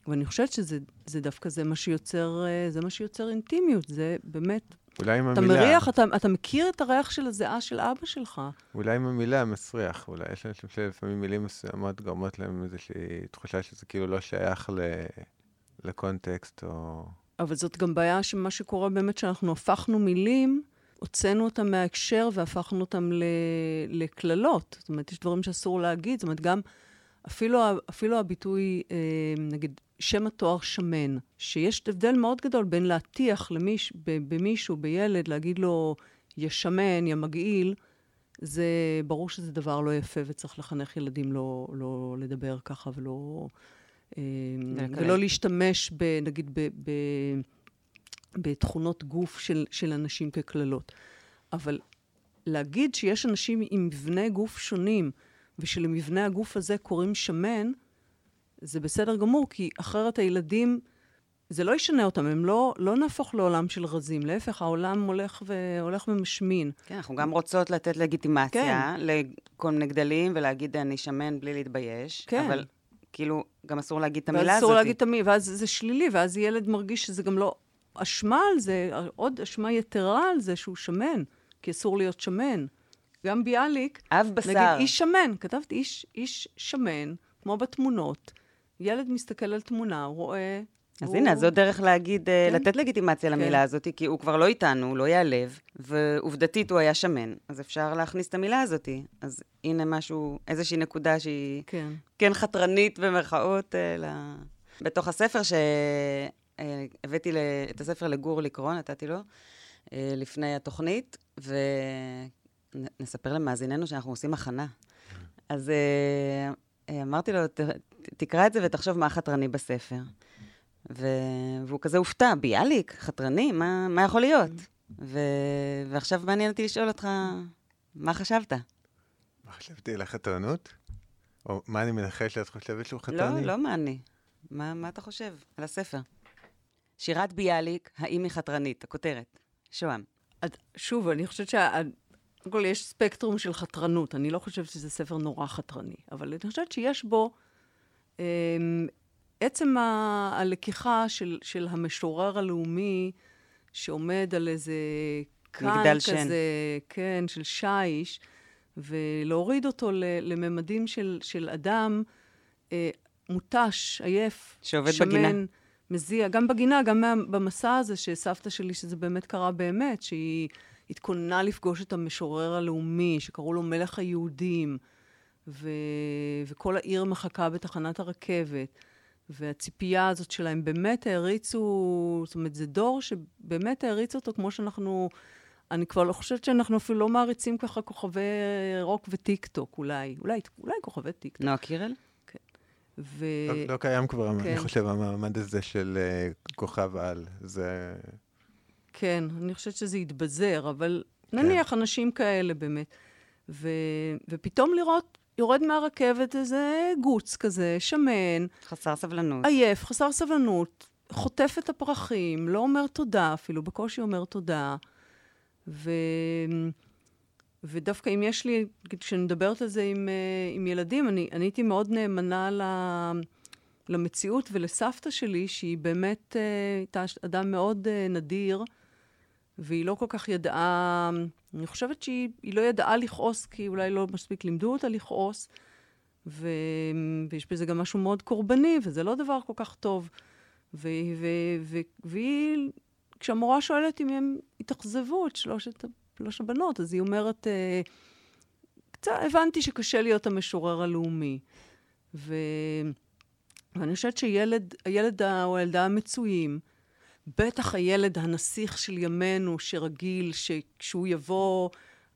ואני חושבת שזה זה דווקא זה מה שיוצר, אה, זה מה שיוצר אינטימיות, זה באמת... אולי עם אתה המילה. מריח, אתה, אתה מכיר את הריח של הזיעה של אבא שלך. אולי עם המילה מסריח. אולי יש אנשים שלפעמים מילים מסוימות גורמות להם איזושהי תחושה שזה כאילו לא שייך ל... לקונטקסט, או... אבל זאת גם בעיה שמה שקורה באמת, שאנחנו הפכנו מילים, הוצאנו אותם מההקשר והפכנו אותם ל- לקללות. זאת אומרת, יש דברים שאסור להגיד. זאת אומרת, גם אפילו, אפילו הביטוי, אה, נגיד, שם התואר שמן, שיש הבדל מאוד גדול בין להטיח למיש, במישהו, בילד, להגיד לו, יא שמן, יא מגעיל, זה ברור שזה דבר לא יפה וצריך לחנך ילדים לא, לא לדבר ככה ולא... ולקלל. ולא להשתמש, ב, נגיד, ב, ב, בתכונות גוף של, של אנשים כקללות. אבל להגיד שיש אנשים עם מבנה גוף שונים, ושלמבנה הגוף הזה קוראים שמן, זה בסדר גמור, כי אחרת הילדים, זה לא ישנה אותם, הם לא, לא נהפוך לעולם של רזים. להפך, העולם הולך, ו, הולך ומשמין. כן, אנחנו גם רוצות לתת לגיטימציה לכל מיני גדלים ולהגיד אני שמן בלי להתבייש, כן. אבל כאילו, גם אסור להגיד את המילה הזאת. אסור להגיד את המילה, ואז זה שלילי, ואז ילד מרגיש שזה גם לא אשמה על זה, עוד אשמה יתרה על זה שהוא שמן, כי אסור להיות שמן. גם ביאליק, אב בשר. נגיד איש שמן, כתבתי איש, איש שמן, כמו בתמונות. ילד מסתכל על תמונה, הוא רואה... אז הוא- הנה, זו דרך להגיד, אה, כן. לתת לגיטימציה כן. למילה הזאת, כי הוא כבר לא איתנו, הוא לא ייעלב, ועובדתית הוא היה שמן, אז אפשר להכניס את המילה הזאת. אז הנה משהו, איזושהי נקודה שהיא כן. כן חתרנית במרכאות אה, ל... בתוך הספר, שהבאתי את הספר לגור לקרוא, נתתי לו, אה, לפני התוכנית, ונספר למאזיננו שאנחנו עושים הכנה. אז אה, אה, אמרתי לו, "ת- תקרא את זה ותחשוב מה חתרני בספר. ו... והוא כזה הופתע, ביאליק, חתרני, מה, מה יכול להיות? ו... ועכשיו מעניין אותי לשאול אותך, מה חשבת? מה חשבתי על החתרנות? או מה אני מנחש שאת חושבת שהוא לא, חתרני? לא מה אני. מה, מה אתה חושב על הספר? שירת ביאליק, האם היא חתרנית? הכותרת. שוהם. אז שוב, אני חושבת שה... קודם כל, יש ספקטרום של חתרנות. אני לא חושבת שזה ספר נורא חתרני, אבל אני חושבת שיש בו עצם ה... הלקיחה של, של המשורר הלאומי שעומד על איזה כאן כזה, שן. כן, של שיש, ולהוריד אותו ל... לממדים של, של אדם אה, מותש, עייף, שעובד שמן, בגינה. מזיע, גם בגינה, גם מה, במסע הזה שסבתא שלי, שזה באמת קרה באמת, שהיא התכוננה לפגוש את המשורר הלאומי, שקראו לו מלך היהודים, ו... וכל העיר מחכה בתחנת הרכבת. והציפייה הזאת שלהם באמת העריצו, זאת אומרת, זה דור שבאמת העריץ אותו כמו שאנחנו, אני כבר לא חושבת שאנחנו אפילו לא מעריצים ככה כוכבי רוק וטיק טוק, אולי, אולי, אולי כוכבי טיק טוק. נועה קירל? ו... לא, לא קיים כבר, כן. אני חושב, המעמד הזה של אה, כוכב על. זה... כן, אני חושבת שזה יתבזר, אבל כן. נניח אנשים כאלה באמת. ו... ופתאום לראות, יורד מהרכבת איזה גוץ כזה, שמן, חסר סבלנות. עייף, חסר סבלנות, חוטף את הפרחים, לא אומר תודה אפילו, בקושי אומר תודה. ו... ודווקא אם יש לי, כשאני מדברת על זה עם, אה, עם ילדים, אני, אני הייתי מאוד נאמנה ל... למציאות ולסבתא שלי, שהיא באמת אה, הייתה אדם מאוד אה, נדיר, והיא לא כל כך ידעה, אני חושבת שהיא היא לא ידעה לכעוס, כי אולי לא מספיק לימדו אותה לכעוס, ו, ויש בזה גם משהו מאוד קורבני, וזה לא דבר כל כך טוב. ו, ו, ו, והיא, כשהמורה שואלת אם הם התאכזבו את שלושת, שלוש הבנות, אז היא אומרת, אה, קצת הבנתי שקשה להיות המשורר הלאומי. ו... ואני חושבת שילד, הילד או הילדה המצויים, בטח הילד הנסיך של ימינו, שרגיל שכשהוא יבוא,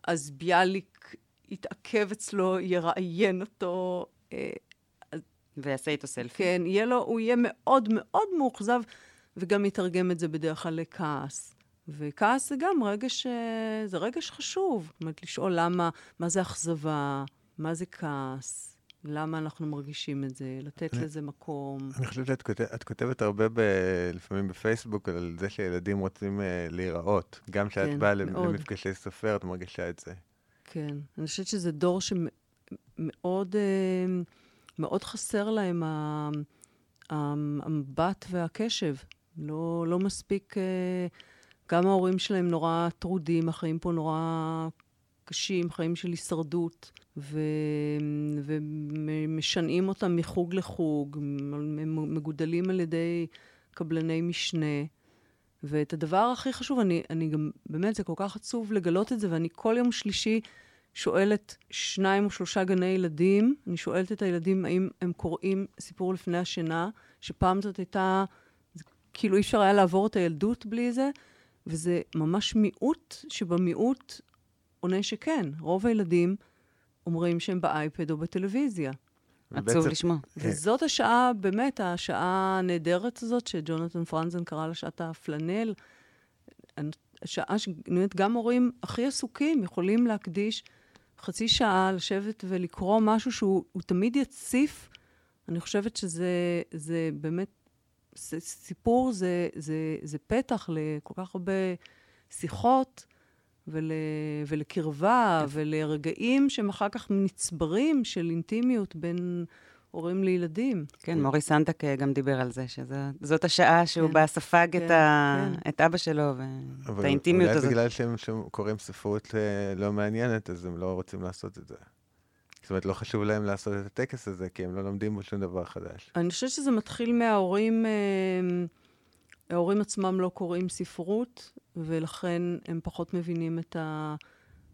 אז ביאליק יתעכב אצלו, יראיין אותו, אה, ויעשה איתו סלפי. כן, יהיה לו, הוא יהיה מאוד מאוד מאוכזב, וגם יתרגם את זה בדרך כלל לכעס. וכעס זה גם רגש, אה, זה רגש חשוב. זאת אומרת, לשאול למה, מה זה אכזבה, מה זה כעס, למה אנחנו מרגישים את זה, לתת אני- לזה מקום. אני חושב שאת כותב, את כותבת הרבה, ב, לפעמים בפייסבוק, על זה שילדים רוצים אה, להיראות. גם כשאת כן, באה מאוד. למפגשי סופר, את מרגישה את זה. כן. אני חושבת שזה דור שמאוד אה, מאוד חסר להם המבט והקשב. לא, לא מספיק... אה, גם ההורים שלהם נורא טרודים, החיים פה נורא קשים, חיים של הישרדות, ו... ומשנעים אותם מחוג לחוג, הם מגודלים על ידי קבלני משנה. ואת הדבר הכי חשוב, אני, אני גם, באמת, זה כל כך עצוב לגלות את זה, ואני כל יום שלישי שואלת שניים או שלושה גני ילדים, אני שואלת את הילדים האם הם קוראים סיפור לפני השינה, שפעם זאת הייתה, זה, כאילו אי אפשר היה לעבור את הילדות בלי זה, וזה ממש מיעוט שבמיעוט עונה שכן. רוב הילדים אומרים שהם באייפד או בטלוויזיה. עצוב לשמוע. וזאת השעה, באמת, השעה הנהדרת הזאת, שג'ונתן פרנזן קרא לה שעת הפלנל. השעה שבאמת גם הורים הכי עסוקים יכולים להקדיש חצי שעה לשבת ולקרוא משהו שהוא תמיד יציף. אני חושבת שזה זה באמת, סיפור זה, זה, זה פתח לכל כך הרבה שיחות ול, ולקרבה ולרגעים שהם אחר כך נצברים של אינטימיות בין הורים לילדים. כן, מורי סנטק גם דיבר על זה, שזאת השעה שהוא כן, בא ספג כן, את, ה, כן. את אבא שלו ואת האינטימיות הזאת. אבל אולי בגלל שהם קוראים ספרות אה, לא מעניינת, אז הם לא רוצים לעשות את זה. זאת אומרת, לא חשוב להם לעשות את הטקס הזה, כי הם לא לומדים בו שום דבר חדש. אני חושבת שזה מתחיל מההורים, אה, ההורים עצמם לא קוראים ספרות, ולכן הם פחות מבינים את, ה,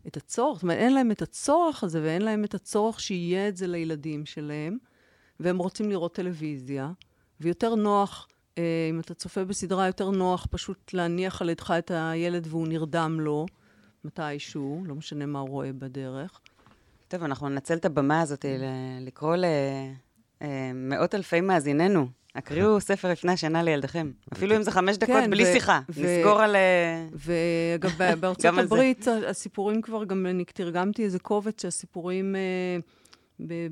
את הצורך. זאת אומרת, אין להם את הצורך הזה, ואין להם את הצורך שיהיה את זה לילדים שלהם, והם רוצים לראות טלוויזיה, ויותר נוח, אה, אם אתה צופה בסדרה, יותר נוח פשוט להניח על ידך את הילד והוא נרדם לו מתישהו, לא משנה מה הוא רואה בדרך. טוב, אנחנו ננצל את הבמה הזאת לקרוא למאות אה, אלפי מאזיננו. הקריאו ספר לפני השינה לילדיכם. אפילו אם זה חמש דקות, כן, בלי שיחה. נסגור על... אה, ואגב, בארצות הברית, הסיפורים כבר, גם אני תרגמתי איזה קובץ שהסיפורים, אה,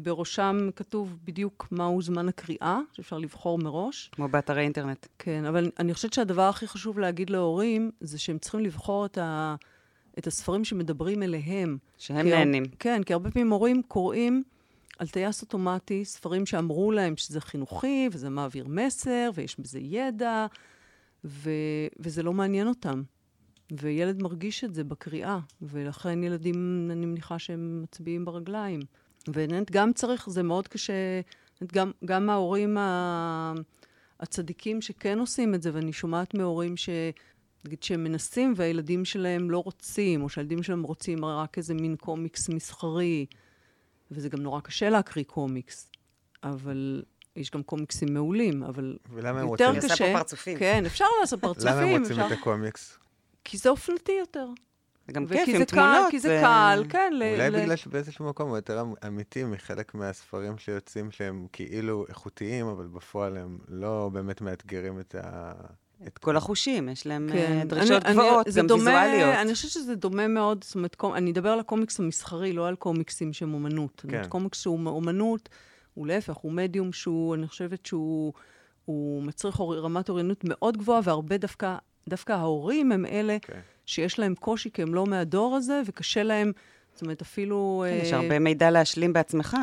בראשם כתוב בדיוק מהו זמן הקריאה, שאפשר לבחור מראש. כמו באתרי אינטרנט. כן, אבל אני חושבת שהדבר הכי חשוב להגיד להורים, זה שהם צריכים לבחור את ה... את הספרים שמדברים אליהם. שהם נהנים. הר... כן, כי הרבה פעמים הורים קוראים על טייס אוטומטי ספרים שאמרו להם שזה חינוכי, וזה מעביר מסר, ויש בזה ידע, ו... וזה לא מעניין אותם. וילד מרגיש את זה בקריאה, ולכן ילדים, אני מניחה שהם מצביעים ברגליים. ובאמת גם צריך, זה מאוד קשה, גם, גם ההורים הצדיקים שכן עושים את זה, ואני שומעת מהורים ש... נגיד שהם מנסים והילדים שלהם לא רוצים, או שהילדים שלהם רוצים רק איזה מין קומיקס מסחרי, וזה גם נורא קשה להקריא קומיקס, אבל יש גם קומיקסים מעולים, אבל ולמה הם יותר רוצים? קשה... לעשות פה פרצופים. כן, אפשר לעשות פרצופים. למה הם רוצים אפשר... את הקומיקס? כי זה אופנתי יותר. זה גם כיף, עם תמונות. כי זה קל, כן. אולי בגלל שבאיזשהו מקום הוא יותר אמ- אמיתי מחלק מהספרים שיוצאים שהם כאילו איכותיים, אבל בפועל הם לא באמת מאתגרים את ה... את כל החושים, יש להם כן. דרישות אני, גבוהות, אני, גם דומה, ויזואליות. אני חושבת שזה דומה מאוד, זאת אומרת, קומ, אני אדבר על הקומיקס המסחרי, לא על קומיקסים שהם אומנות. כן. אומרת, קומיקס שהוא אומנות, הוא להפך, הוא מדיום שהוא, אני חושבת שהוא הוא מצריך רמת אוריינות מאוד גבוהה, והרבה דווקא, דווקא ההורים הם אלה. כן. שיש להם קושי, כי הם לא מהדור הזה, וקשה להם... זאת אומרת, אפילו... כן, יש אה, הרבה מידע להשלים בעצמך,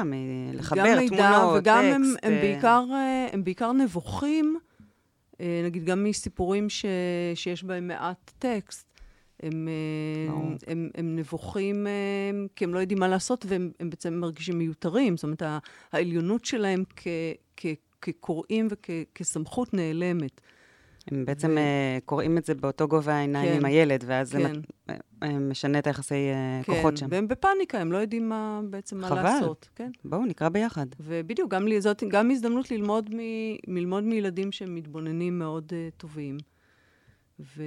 לחבר תמונות, טקסט. גם מידע, וגם הם, הם, בעיקר, אה, הם בעיקר נבוכים. אה, נגיד, גם מסיפורים ש, שיש בהם מעט טקסט, הם, אה, הם, הם, הם נבוכים אה, כי הם לא יודעים מה לעשות והם בעצם מרגישים מיותרים. זאת אומרת, העליונות שלהם כ, כ, כקוראים וכסמכות נעלמת. הם בעצם ו... uh, קוראים את זה באותו גובה העיניים כן, עם הילד, ואז כן. זה משנה את היחסי כן, כוחות שם. והם בפאניקה, הם לא יודעים מה, בעצם מה חבל. לעשות. כן. בואו נקרא ביחד. ובדיוק, גם זאת גם הזדמנות ללמוד, מ, ללמוד מילדים שהם מתבוננים מאוד uh, טובים. ו...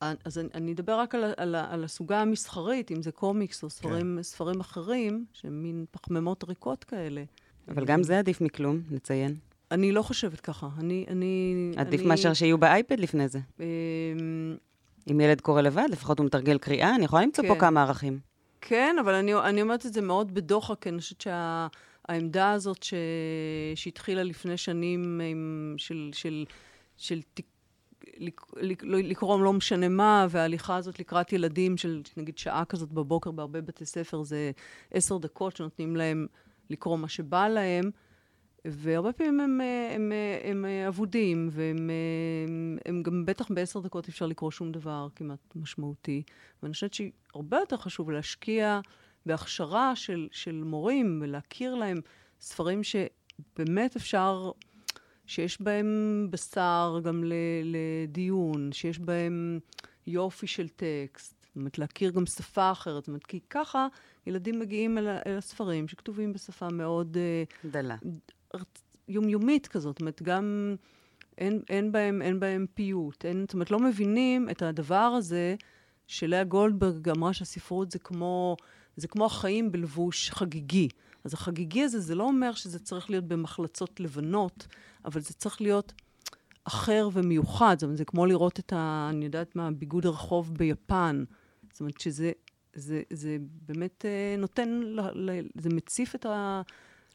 אז אני, אני אדבר רק על, על, על הסוגה המסחרית, אם זה קומיקס או ספרים, כן. ספרים אחרים, שהם מין פחמימות ריקות כאלה. אבל גם זה עדיף מכלום, נציין. אני לא חושבת ככה. אני... אני עדיף אני... מאשר שיהיו באייפד לפני זה. אמ, אם ילד קורא לבד, לפחות הוא מתרגל קריאה, אני יכולה למצוא כן. פה כמה ערכים. כן, אבל אני, אני אומרת את זה מאוד בדוחק, כי אני חושבת שהעמדה שה, הזאת ש, שהתחילה לפני שנים עם, של, של, של, של לקרוא לא משנה מה, וההליכה הזאת לקראת ילדים של נגיד שעה כזאת בבוקר בהרבה בתי ספר, זה עשר דקות שנותנים להם לקרוא מה שבא להם. והרבה פעמים הם, אה, הם, הם, הם אה, אבודים, והם הם, הם גם בטח בעשר דקות אפשר לקרוא שום דבר כמעט משמעותי. ואני חושבת שהרבה יותר חשוב להשקיע בהכשרה של, של מורים ולהכיר להם ספרים שבאמת אפשר, שיש בהם בשר גם לדיון, שיש בהם יופי של טקסט. זאת אומרת, להכיר גם שפה אחרת. זאת אומרת, כי ככה ילדים מגיעים אל, אל הספרים שכתובים בשפה מאוד... דלה. יומיומית כזאת. זאת אומרת, גם אין, אין, בהם, אין בהם פיוט. אין, זאת אומרת, לא מבינים את הדבר הזה שלאה גולדברג אמרה שהספרות זה כמו, זה כמו החיים בלבוש חגיגי. אז החגיגי הזה, זה לא אומר שזה צריך להיות במחלצות לבנות, אבל זה צריך להיות אחר ומיוחד. זאת אומרת, זה כמו לראות את ה... אני יודעת מה, ביגוד הרחוב ביפן. זאת אומרת שזה זה, זה באמת אה, נותן, זה מציף את ה...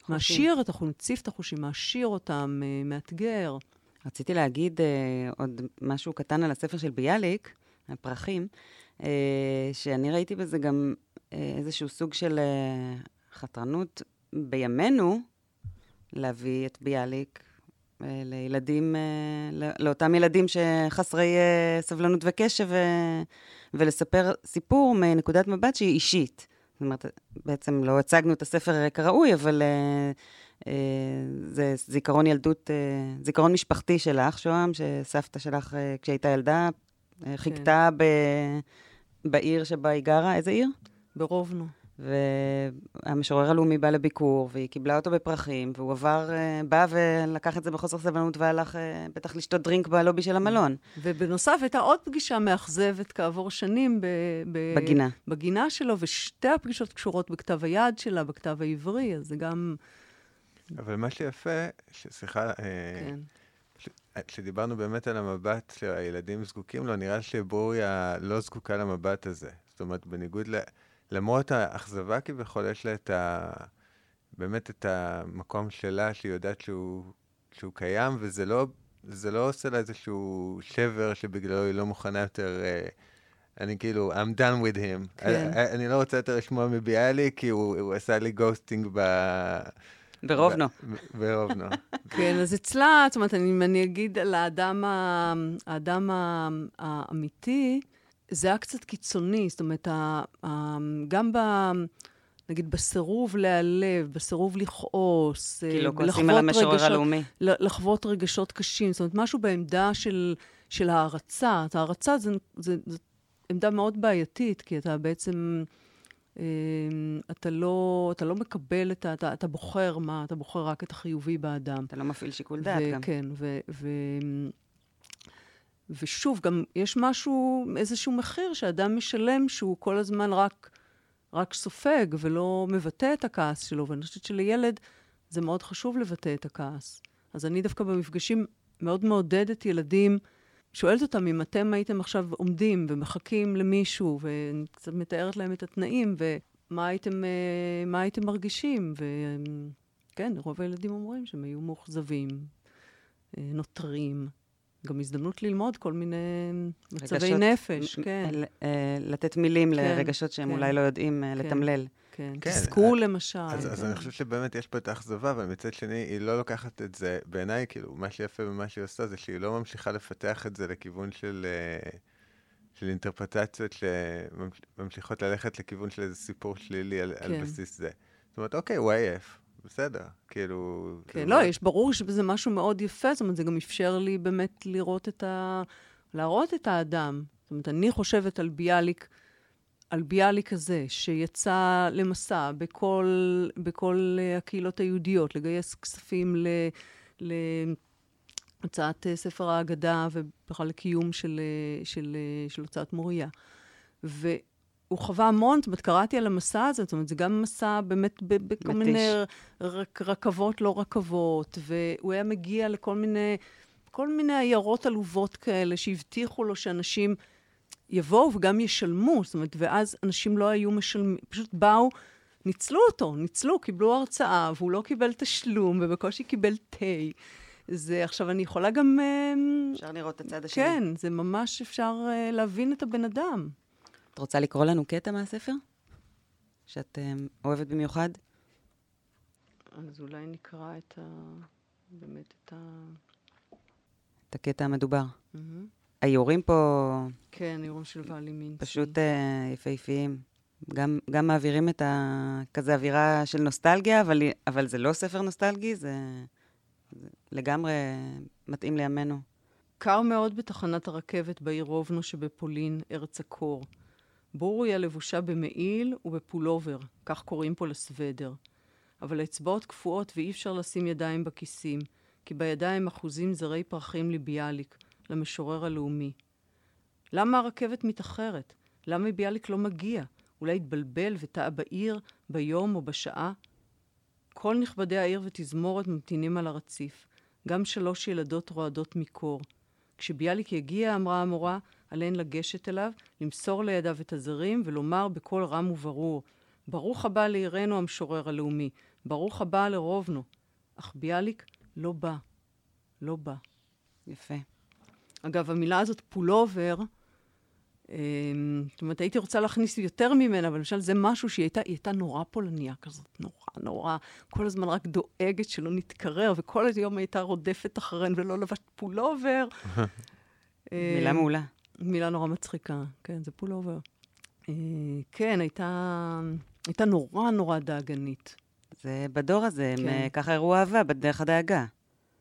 מעשיר את החושים, מציף את החושים, מעשיר אותם, אה, מאתגר. רציתי להגיד אה, עוד משהו קטן על הספר של ביאליק, הפרחים, אה, שאני ראיתי בזה גם אה, איזשהו סוג של אה, חתרנות בימינו, להביא את ביאליק אה, לילדים, אה, לא, לאותם ילדים שחסרי אה, סבלנות וקשב, אה, ולספר סיפור מנקודת מבט שהיא אישית. זאת אומרת, בעצם לא הצגנו את הספר כראוי, אבל uh, uh, זה זיכרון ילדות, uh, זיכרון משפחתי שלך, שוהם, שסבתא שלך, uh, כשהייתה ילדה, uh, חיכתה כן. ב, בעיר שבה היא גרה. איזה עיר? ברובנו. והמשורר הלאומי בא לביקור, והיא קיבלה אותו בפרחים, והוא עבר, בא ולקח את זה בחוסר סבלנות והלך בטח לשתות דרינק בלובי של המלון. ובנוסף, הייתה עוד פגישה מאכזבת כעבור שנים ב, ב, בגינה. בגינה שלו, ושתי הפגישות קשורות בכתב היד שלה, בכתב העברי, אז זה גם... אבל מה שיפה, סליחה, כן. כשדיברנו באמת על המבט שהילדים זקוקים לו, נראה שבוריה לא זקוקה למבט הזה. זאת אומרת, בניגוד ל... למרות האכזבה כביכול, יש לה את ה... באמת את המקום שלה, שהיא יודעת שהוא, שהוא קיים, וזה לא, לא עושה לה איזשהו שבר שבגללו היא לא מוכנה יותר... Uh, אני כאילו, I'm done with him. כן. אני, אני לא רוצה יותר לשמוע מביאלי, כי הוא, הוא עשה לי גוסטינג ב... ברובנו. ברובנו. כן, אז אצלה, זאת אומרת, אני, אני אגיד על האדם, האדם האמיתי, זה היה קצת קיצוני, זאת אומרת, גם ב... נגיד בסירוב להיעלב, בסירוב לכעוס, כאילו כועסים על המשורר הלאומי. לחוות רגשות קשים, זאת אומרת, משהו בעמדה של, של הערצה. הערצה זה, זה, זה עמדה מאוד בעייתית, כי אתה בעצם, אה, אתה לא, אתה לא מקבל את ה... אתה, אתה בוחר מה, אתה בוחר רק את החיובי באדם. אתה לא מפעיל שיקול דעת גם. כן, ו... ו ושוב, גם יש משהו, איזשהו מחיר שאדם משלם שהוא כל הזמן רק, רק סופג ולא מבטא את הכעס שלו, ואני חושבת שלילד זה מאוד חשוב לבטא את הכעס. אז אני דווקא במפגשים מאוד מעודדת ילדים, שואלת אותם אם אתם הייתם עכשיו עומדים ומחכים למישהו, ואני קצת מתארת להם את התנאים, ומה הייתם, אה, הייתם מרגישים. וכן, רוב הילדים אומרים שהם היו מאוכזבים, אה, נותרים. גם הזדמנות ללמוד כל מיני מצבי רגשות, נפש, כן. אה, לתת מילים כן, לרגשות שהם כן, אולי לא יודעים אה, כן, לתמלל. כן, כן. תסכול למשל. אז. אז אני חושב שבאמת יש פה את האכזבה, אבל מצד שני, היא לא לוקחת את זה, בעיניי, כאילו, מה שיפה במה שהיא עושה זה שהיא לא ממשיכה לפתח את זה לכיוון של... אה, של אינטרפטציות שממשיכות ללכת לכיוון של איזה סיפור שלילי על, כן. על בסיס זה. זאת אומרת, אוקיי, הוא עייף, בסדר, כאילו... כן, לא, יש ברור שזה משהו מאוד יפה, זאת אומרת, זה גם אפשר לי באמת לראות את ה... להראות את האדם. זאת אומרת, אני חושבת על ביאליק, על ביאליק הזה, שיצא למסע בכל, בכל הקהילות היהודיות, לגייס כספים ל... ל הוצאת ספר ההגדה ובכלל לקיום של, של, של הוצאת מוריה. ו, הוא חווה המון, זאת אומרת, קראתי על המסע הזה, זאת אומרת, זה גם מסע באמת בכל מיני רק, רכבות, לא רכבות, והוא היה מגיע לכל מיני, כל מיני עיירות עלובות כאלה שהבטיחו לו שאנשים יבואו וגם ישלמו, זאת אומרת, ואז אנשים לא היו משלמים, פשוט באו, ניצלו אותו, ניצלו, קיבלו הרצאה, והוא לא קיבל תשלום, ובקושי קיבל תה. זה, עכשיו, אני יכולה גם... אמ, אפשר לראות את הצד השני. כן, זה ממש אפשר uh, להבין את הבן אדם. את רוצה לקרוא לנו קטע מהספר? שאת uh, אוהבת במיוחד? אז אולי נקרא את ה... באמת את ה... את הקטע המדובר. מהמם. האיורים פה כן, אירום של ואלי מינסי. פשוט אה, יפהפיים. גם, גם מעבירים את ה... כזה אווירה של נוסטלגיה, אבל, אבל זה לא ספר נוסטלגי, זה, זה לגמרי מתאים לימינו. קר מאוד בתחנת הרכבת בעיר רובנו שבפולין, ארץ הקור. בוריה לבושה במעיל ובפולובר, כך קוראים פה לסוודר. אבל האצבעות קפואות ואי אפשר לשים ידיים בכיסים, כי בידיים אחוזים זרי פרחים לביאליק, למשורר הלאומי. למה הרכבת מתאחרת? למה ביאליק לא מגיע? אולי התבלבל וטעה בעיר, ביום או בשעה? כל נכבדי העיר ותזמורת ממתינים על הרציף. גם שלוש ילדות רועדות מקור. כשביאליק יגיע, אמרה המורה, עליהן לגשת אליו, למסור לידיו את הזרים ולומר בקול רם וברור, ברוך הבא לעירנו המשורר הלאומי, ברוך הבא לרובנו. אך ביאליק לא בא. לא בא. יפה. אגב, המילה הזאת, פולובר, זאת אומרת, הייתי רוצה להכניס יותר ממנה, אבל למשל זה משהו שהיא הייתה, היא הייתה נורא פולניה כזאת, נורא נורא, כל הזמן רק דואגת שלא נתקרר, וכל היום הייתה רודפת אחריי, לא לבשת פולובר. מילה אמ, מעולה. מילה נורא מצחיקה, כן, זה פולובר. אה, כן, הייתה, הייתה נורא נורא דאגנית. זה בדור הזה, כן. אה, ככה הראו אהבה בדרך הדאגה.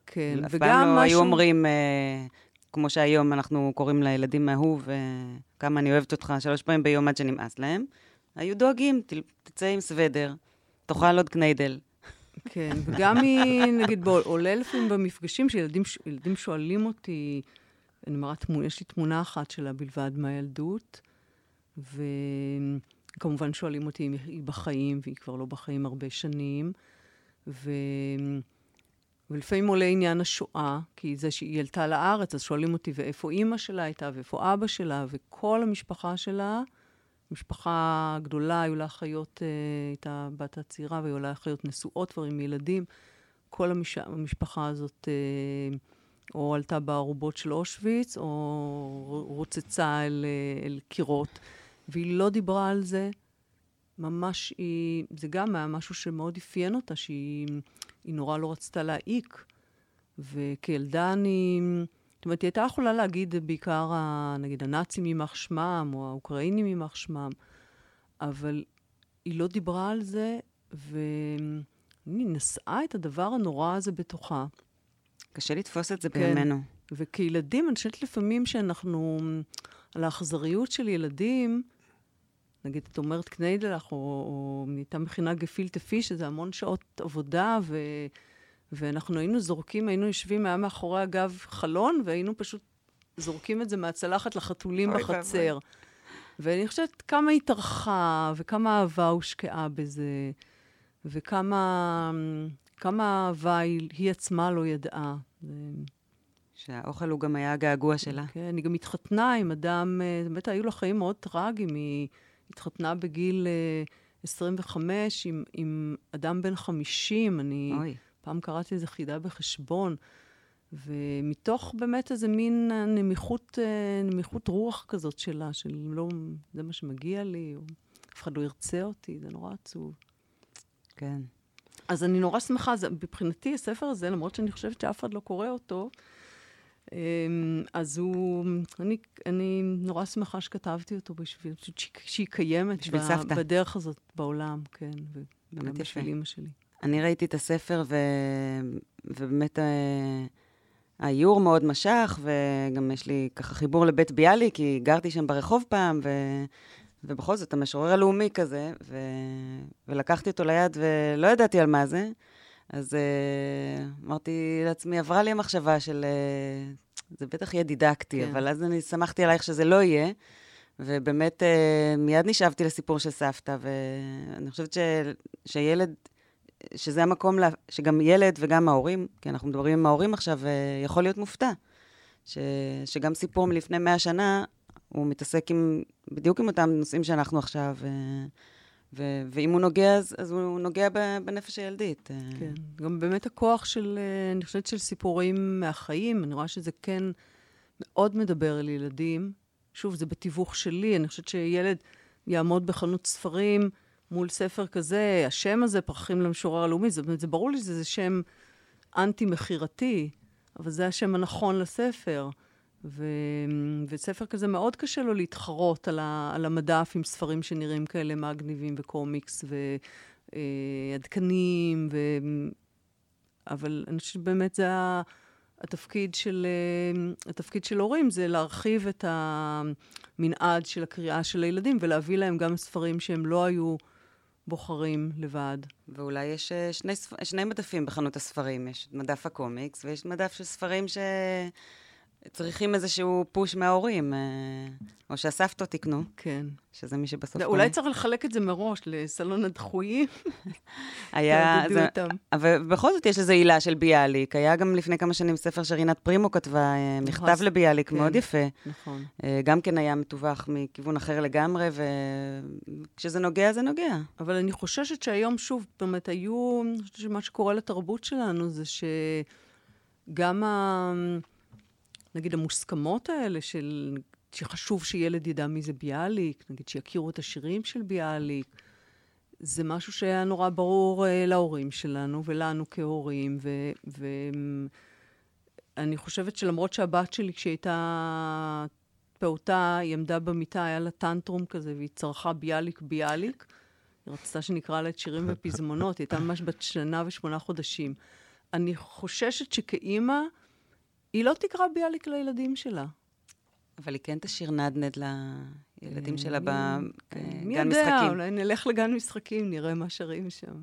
כן, אף וגם פעם לא היו משהו... אומרים, אה, כמו שהיום אנחנו קוראים לילדים אהוב, אה, כמה אני אוהבת אותך שלוש פעמים ביום עד שנמאס להם. היו דואגים, תצא עם סוודר, תאכל עוד קניידל. כן, וגם היא, נגיד, בוא, עולה לפעמים במפגשים שילדים שואלים אותי, אני מראה יש לי תמונה אחת שלה בלבד מהילדות, וכמובן שואלים אותי אם היא בחיים, והיא כבר לא בחיים הרבה שנים, ו... ולפעמים עולה עניין השואה, כי זה שהיא עלתה לארץ, אז שואלים אותי, ואיפה אימא שלה הייתה, ואיפה אבא שלה, וכל המשפחה שלה, משפחה גדולה, היו לה אחיות, אה, הייתה בת הצעירה, והיו לה אחיות נשואות כבר עם ילדים. כל המש... המשפחה הזאת אה, או עלתה בארובות של אושוויץ, או רוצצה אל, אה, אל קירות, והיא לא דיברה על זה. ממש היא, זה גם היה משהו שמאוד אפיין אותה, שהיא היא נורא לא רצתה להעיק. וכילדה אני... זאת אומרת, היא הייתה יכולה להגיד בעיקר, נגיד, הנאצים יימח שמם, או האוקראינים יימח שמם, אבל היא לא דיברה על זה, והיא נשאה את הדבר הנורא הזה בתוכה. קשה לתפוס את זה כן. בימינו. וכילדים, אני חושבת לפעמים שאנחנו, על האכזריות של ילדים, נגיד, את אומרת קניידלח, או, או נהייתה מכינה גפילטה פיש, שזה המון שעות עבודה, ו, ואנחנו היינו זורקים, היינו יושבים, היה מאחורי הגב חלון, והיינו פשוט זורקים את זה מהצלחת לחתולים בחצר. ואני חושבת כמה היא טרחה, וכמה אהבה הושקעה בזה, וכמה כמה אהבה היא, היא עצמה לא ידעה. זה- שהאוכל הוא גם היה הגעגוע שלה. כן, היא גם התחתנה עם אדם, אה, באמת היו לה חיים מאוד טרגיים. היא התחתנה בגיל אה, 25 עם, עם אדם בן 50. אני אוי, פעם קראתי איזה חידה בחשבון, ומתוך באמת איזה מין אה, נמיכות, אה, נמיכות רוח כזאת שלה, של לא, זה מה שמגיע לי, או אף אחד לא ירצה אותי, זה נורא עצוב. כן. אז אני נורא שמחה, זה, מבחינתי הספר הזה, למרות שאני חושבת שאף אחד לא קורא אותו, אז הוא, אני, אני נורא שמחה שכתבתי אותו בשביל, שהיא, קיימת בשביל סבתא. בדרך הזאת בעולם, כן, וגם. בשביל אימא שלי. אני ראיתי את הספר, ו... ובאמת אה, האיור מאוד משך, וגם יש לי ככה חיבור לבית ביאליק, כי גרתי שם ברחוב פעם, ו... ובכל זאת, המשורר הלאומי כזה, ו... ולקחתי אותו ליד ולא ידעתי על מה זה, אז אה, אמרתי לעצמי, עברה לי המחשבה של, אה, זה בטח יהיה דידקטי, כן. אבל אז אני שמחתי עלייך שזה לא יהיה. ובאמת, אה, מיד נשאבתי לסיפור של סבתא, ואני חושבת ש... שילד, שזה המקום, לה... שגם ילד וגם ההורים, כי אנחנו מדברים עם ההורים עכשיו, אה, יכול להיות מופתע. ש... שגם סיפור מלפני מאה שנה, הוא מתעסק עם, בדיוק עם אותם נושאים שאנחנו עכשיו, ו... ו... ואם הוא נוגע, אז, אז הוא נוגע. בנפש הילדית. אה, כן. גם באמת הכוח של, אה, אני חושבת, של סיפורים מהחיים, אני רואה שזה כן מאוד מדבר על ילדים. שוב, זה בתיווך שלי, אני חושבת שילד יעמוד בחנות ספרים, מול ספר כזה, השם הזה, פרחים למשורר הלאומי, אומרת, זה ברור לי שזה שם אנטי-מכירתי, אבל זה השם הנכון לספר. ו... וספר כזה מאוד קשה לו להתחרות על, ה... על המדף עם ספרים שנראים כאלה מגניבים וקומיקס ועדכניים, ו... אבל אני חושבת שבאמת זה. התפקיד של, התפקיד של הורים זה להרחיב את המנעד של הקריאה של הילדים ולהביא להם גם ספרים שהם לא היו בוחרים לבד. ואולי יש אה, שני, שני מדפים בחנות הספרים, יש מדף הקומיקס ויש מדף של ספרים ש... צריכים איזשהו פוש מההורים, אה, או שהסבתות תקנו. כן. שזה מי שבסוף קונה. אולי צריך לחלק את זה מראש לסלון הדחויים. היה... זה, אבל בכל זאת יש איזו עילה של ביאליק. היה גם לפני כמה שנים ספר שרינת פרימו כתבה, אה, מכתב נכון, לביאליק, כן, מאוד יפה. נכון. אה, גם כן היה מתווך מכיוון אחר לגמרי, וכשזה נוגע, זה נוגע. אבל אני חוששת שהיום, שוב, באמת היו... אני חושבת שמה שקורה לתרבות שלנו זה שגם ה... נגיד המוסכמות האלה של, שחשוב שילד ידע מי זה ביאליק, נגיד שיכירו את השירים של ביאליק, זה משהו שהיה נורא ברור uh, להורים שלנו ולנו כהורים, ואני חושבת שלמרות שהבת שלי, כשהיא הייתה פעוטה, היא עמדה במיטה, היה לה טנטרום כזה, והיא צרחה ביאליק ביאליק. היא רצתה שנקרא לה את שירים ופזמונות, היא הייתה ממש בת שנה ושמונה חודשים. אני חוששת שכאימא, היא לא תקרא ביאליק לילדים שלה. אבל היא כן תשאיר נדנד לילדים שלה בגן משחקים. מי יודע, אולי נלך לגן משחקים, נראה מה שרים שם.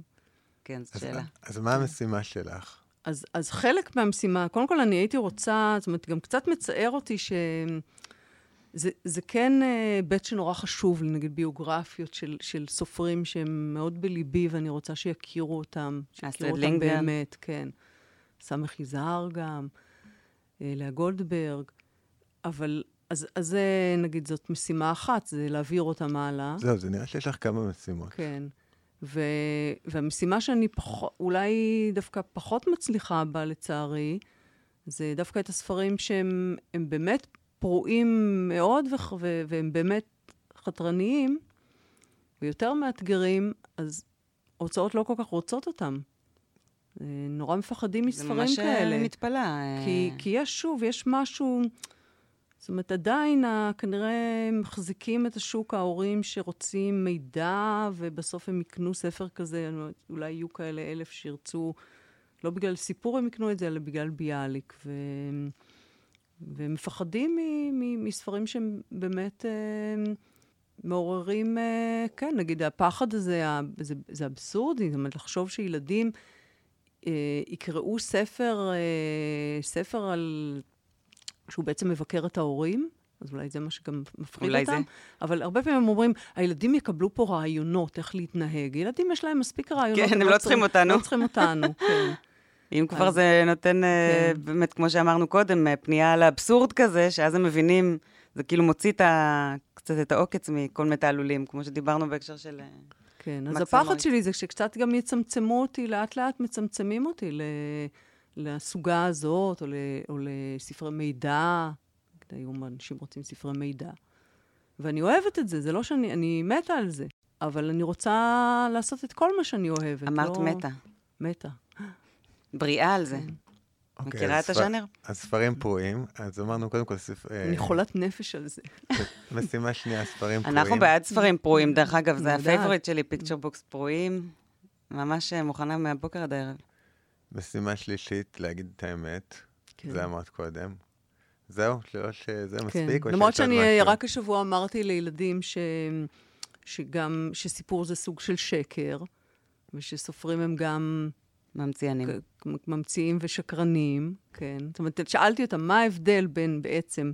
כן, זו שאלה. אז מה המשימה שלך? אז, אז חלק מהמשימה, קודם כל אני הייתי רוצה, זאת אומרת, גם קצת מצער אותי ש... זה, זה כן uh, שנורא חשוב נגיד ביוגרפיות של, של סופרים שהם מאוד בליבי, ואני רוצה שיכירו אותם, שיכירו אותם באמת, כן. סמך יזהר גם. אה, לאה גולדברג, אבל, אז, אז זה, נגיד, זאת משימה אחת, זה להעביר אותה מעלה. זהו, זה נראה שיש לך כמה משימות. כן. ו, והמשימה שאני פח, אולי דווקא פחות מצליחה בה, לצערי, זה דווקא את הספרים שהם באמת פרועים מאוד, ו, ו, והם באמת חתרניים, ויותר מאתגרים, אז הוצאות לא כל כך רוצות אותם. אה, נורא מפחדים מספרים כאלה. זה ממש אה, מתפלאה. כי, כי יש, שוב, יש משהו... זאת אומרת, עדיין כנראה מחזיקים את השוק ההורים שרוצים מידע, ובסוף הם יקנו ספר כזה, אולי יהיו כאלה אלף שירצו, לא בגלל סיפור הם יקנו את זה, אלא בגלל ביאליק. ו... ומפחדים מ... מ... מספרים שהם באמת אה, מעוררים, אה, כן, נגיד, הפחד הזה, זה, זה אבסורדי, זאת אומרת, לחשוב שילדים... אה, יקראו ספר, אה, ספר על... שהוא בעצם מבקר את ההורים, אז אולי זה מה שגם מפחיד אולי אותם. זה. אבל הרבה פעמים הם אומרים, הילדים יקבלו פה רעיונות איך להתנהג. ילדים יש להם מספיק רעיונות. כן, הם, הם לא, לא צריכים אותנו. לא צריכים אותנו, כן. אם כבר אז... זה נותן, אה, כן. באמת, כמו שאמרנו קודם, אה, פנייה לאבסורד כזה, שאז הם מבינים, זה כאילו מוציא את ה... קצת את העוקץ מכל מיני תעלולים, כמו שדיברנו בהקשר של... כן, אז הפחד שלי זה שקצת גם יצמצמו אותי, לאט לאט מצמצמים אותי לסוגה הזאת, או, ל, או לספרי מידע. היום אנשים רוצים ספרי מידע. ואני אוהבת את זה, זה לא שאני, אני מתה על זה, אבל אני רוצה לעשות את כל מה שאני אוהבת. אמרת לא... מתה. מתה. בריאה על זה. כן. אוקיי, מכירה את הז'אנר? הספרים פרועים, אז אמרנו קודם כל... אה, אני חולת נפש על זה. משימה שנייה, ספרים פרועים. אנחנו בעד ספרים פרועים, דרך אגב, זה ה favorite שלי, picture books פרועים. ממש אה, מוכנה מהבוקר עד הערב. משימה שלישית, להגיד את האמת. כן. זה אמרת קודם. זהו, לא שזה כן. מספיק, למרות שאני רק השבוע אמרתי לילדים שגם, שסיפור זה סוג של שקר, ושסופרים הם גם... ממציאנים. ממציאים ושקרנים, כן. זאת אומרת, שאלתי אותם, מה ההבדל בין בעצם,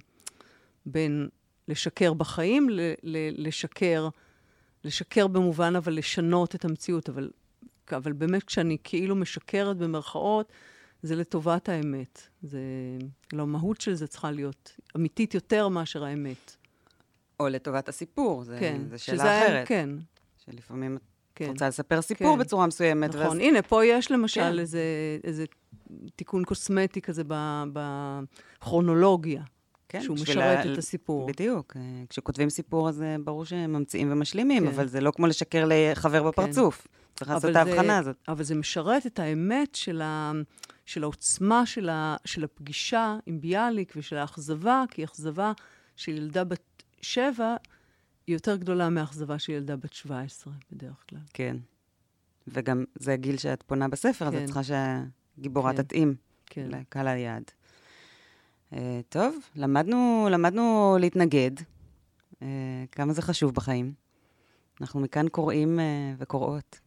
בין לשקר בחיים, ל- ל- לשקר, לשקר במובן, אבל לשנות את המציאות. אבל, אבל באמת, כשאני כאילו משקרת במרכאות, זה לטובת האמת. זה, לא, המהות של זה צריכה להיות אמיתית יותר מאשר האמת. או לטובת הסיפור, זה, כן, זה שאלה שזה, אחרת. כן. שלפעמים כן. את רוצה לספר סיפור כן. בצורה מסוימת. נכון, ואז... הנה, פה יש למשל כן. איזה, איזה תיקון קוסמטי כזה בכרונולוגיה. כן, שהוא משרת ה- את הסיפור. בדיוק. אה, כשכותבים סיפור, אז אה, ברור שהם ממציאים ומשלימים, כן. אבל זה לא כמו לשקר לחבר בפרצוף. צריך לעשות את ההבחנה הזאת. אבל זה משרת את האמת של, ה, של העוצמה של, ה, של הפגישה עם ביאליק ושל האכזבה, כי אכזבה של ילדה בת שבע היא יותר גדולה מאכזבה של ילדה בת 17 בדרך כלל. כן. וגם זה הגיל שאת פונה בספר, אז כן. את צריכה שהגיבורה כן. תתאים כן. לקהל היעד. אה, טוב, למדנו, למדנו להתנגד. אה, כמה זה חשוב בחיים. אנחנו מכאן קוראים אה, וקוראות.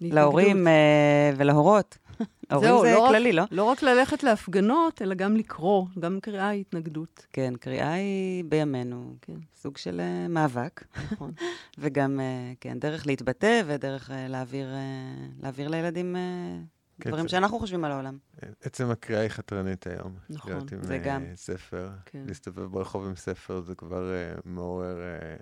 להורים אה, ולהורות. ההורים זהו, זה לא רק- כללי, לא? לא רק ללכת להפגנות, אלא גם לקרוא, גם קריאה היא התנגדות. כן, קריאה היא בימינו כן, סוג של אה, מאבק, נכון. וגם, אה, כן, דרך להתבטא ודרך אה, להעביר, אה, להעביר לילדים אה, כן, דברים זה- שאנחנו חושבים על העולם. עצם הקריאה היא חתרנית היום. נכון, להיות עם זה אה, גם. ספר, כן. להסתובב ברחוב עם ספר זה כבר אה, מעורר אה,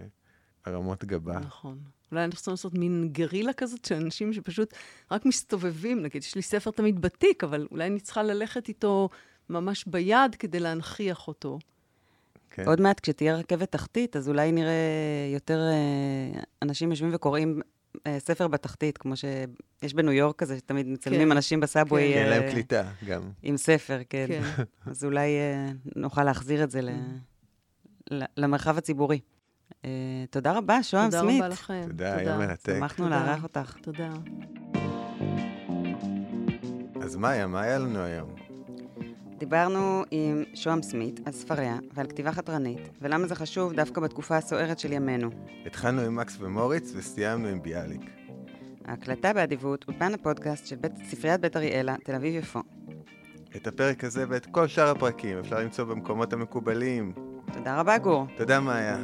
הרמות גבה. נכון. אולי אנחנו צריכים לעשות מין גרילה כזאת של אנשים שפשוט רק מסתובבים, נגיד, יש לי ספר תמיד בתיק, אבל אולי אני צריכה ללכת איתו ממש ביד כדי להנכיח אותו. כן. עוד מעט, כשתהיה רכבת תחתית, אז אולי נראה יותר אה, אנשים יושבים וקוראים אה, ספר בתחתית, כמו שיש בניו יורק כזה, שתמיד מצלמים כן. אנשים בסאבווי כי אין אה, להם קליטה גם. עם ספר, כן. כן. אז אולי אה, נוכל להחזיר את זה ל- ל- למרחב הציבורי. אה, תודה רבה, שוהם תודה סמית. רבה לכם. תודה, היה מרתק. שמחנו תודה. לארח אותך. תודה. אז מאיה, מה היה לנו היום? דיברנו עם שוהם סמית על ספריה ועל כתיבה חתרנית, ולמה זה חשוב דווקא בתקופה הסוערת של ימינו. התחלנו עם מקס ומוריץ וסיימנו עם ביאליק. ההקלטה באדיבות, אולפן הפודקאסט של בית, ספריית בית אריאלה, תל אביב-יפו. את הפרק הזה ואת כל שאר הפרקים אפשר למצוא במקומות המקובלים. תודה רבה, גור. תודה, מאיה.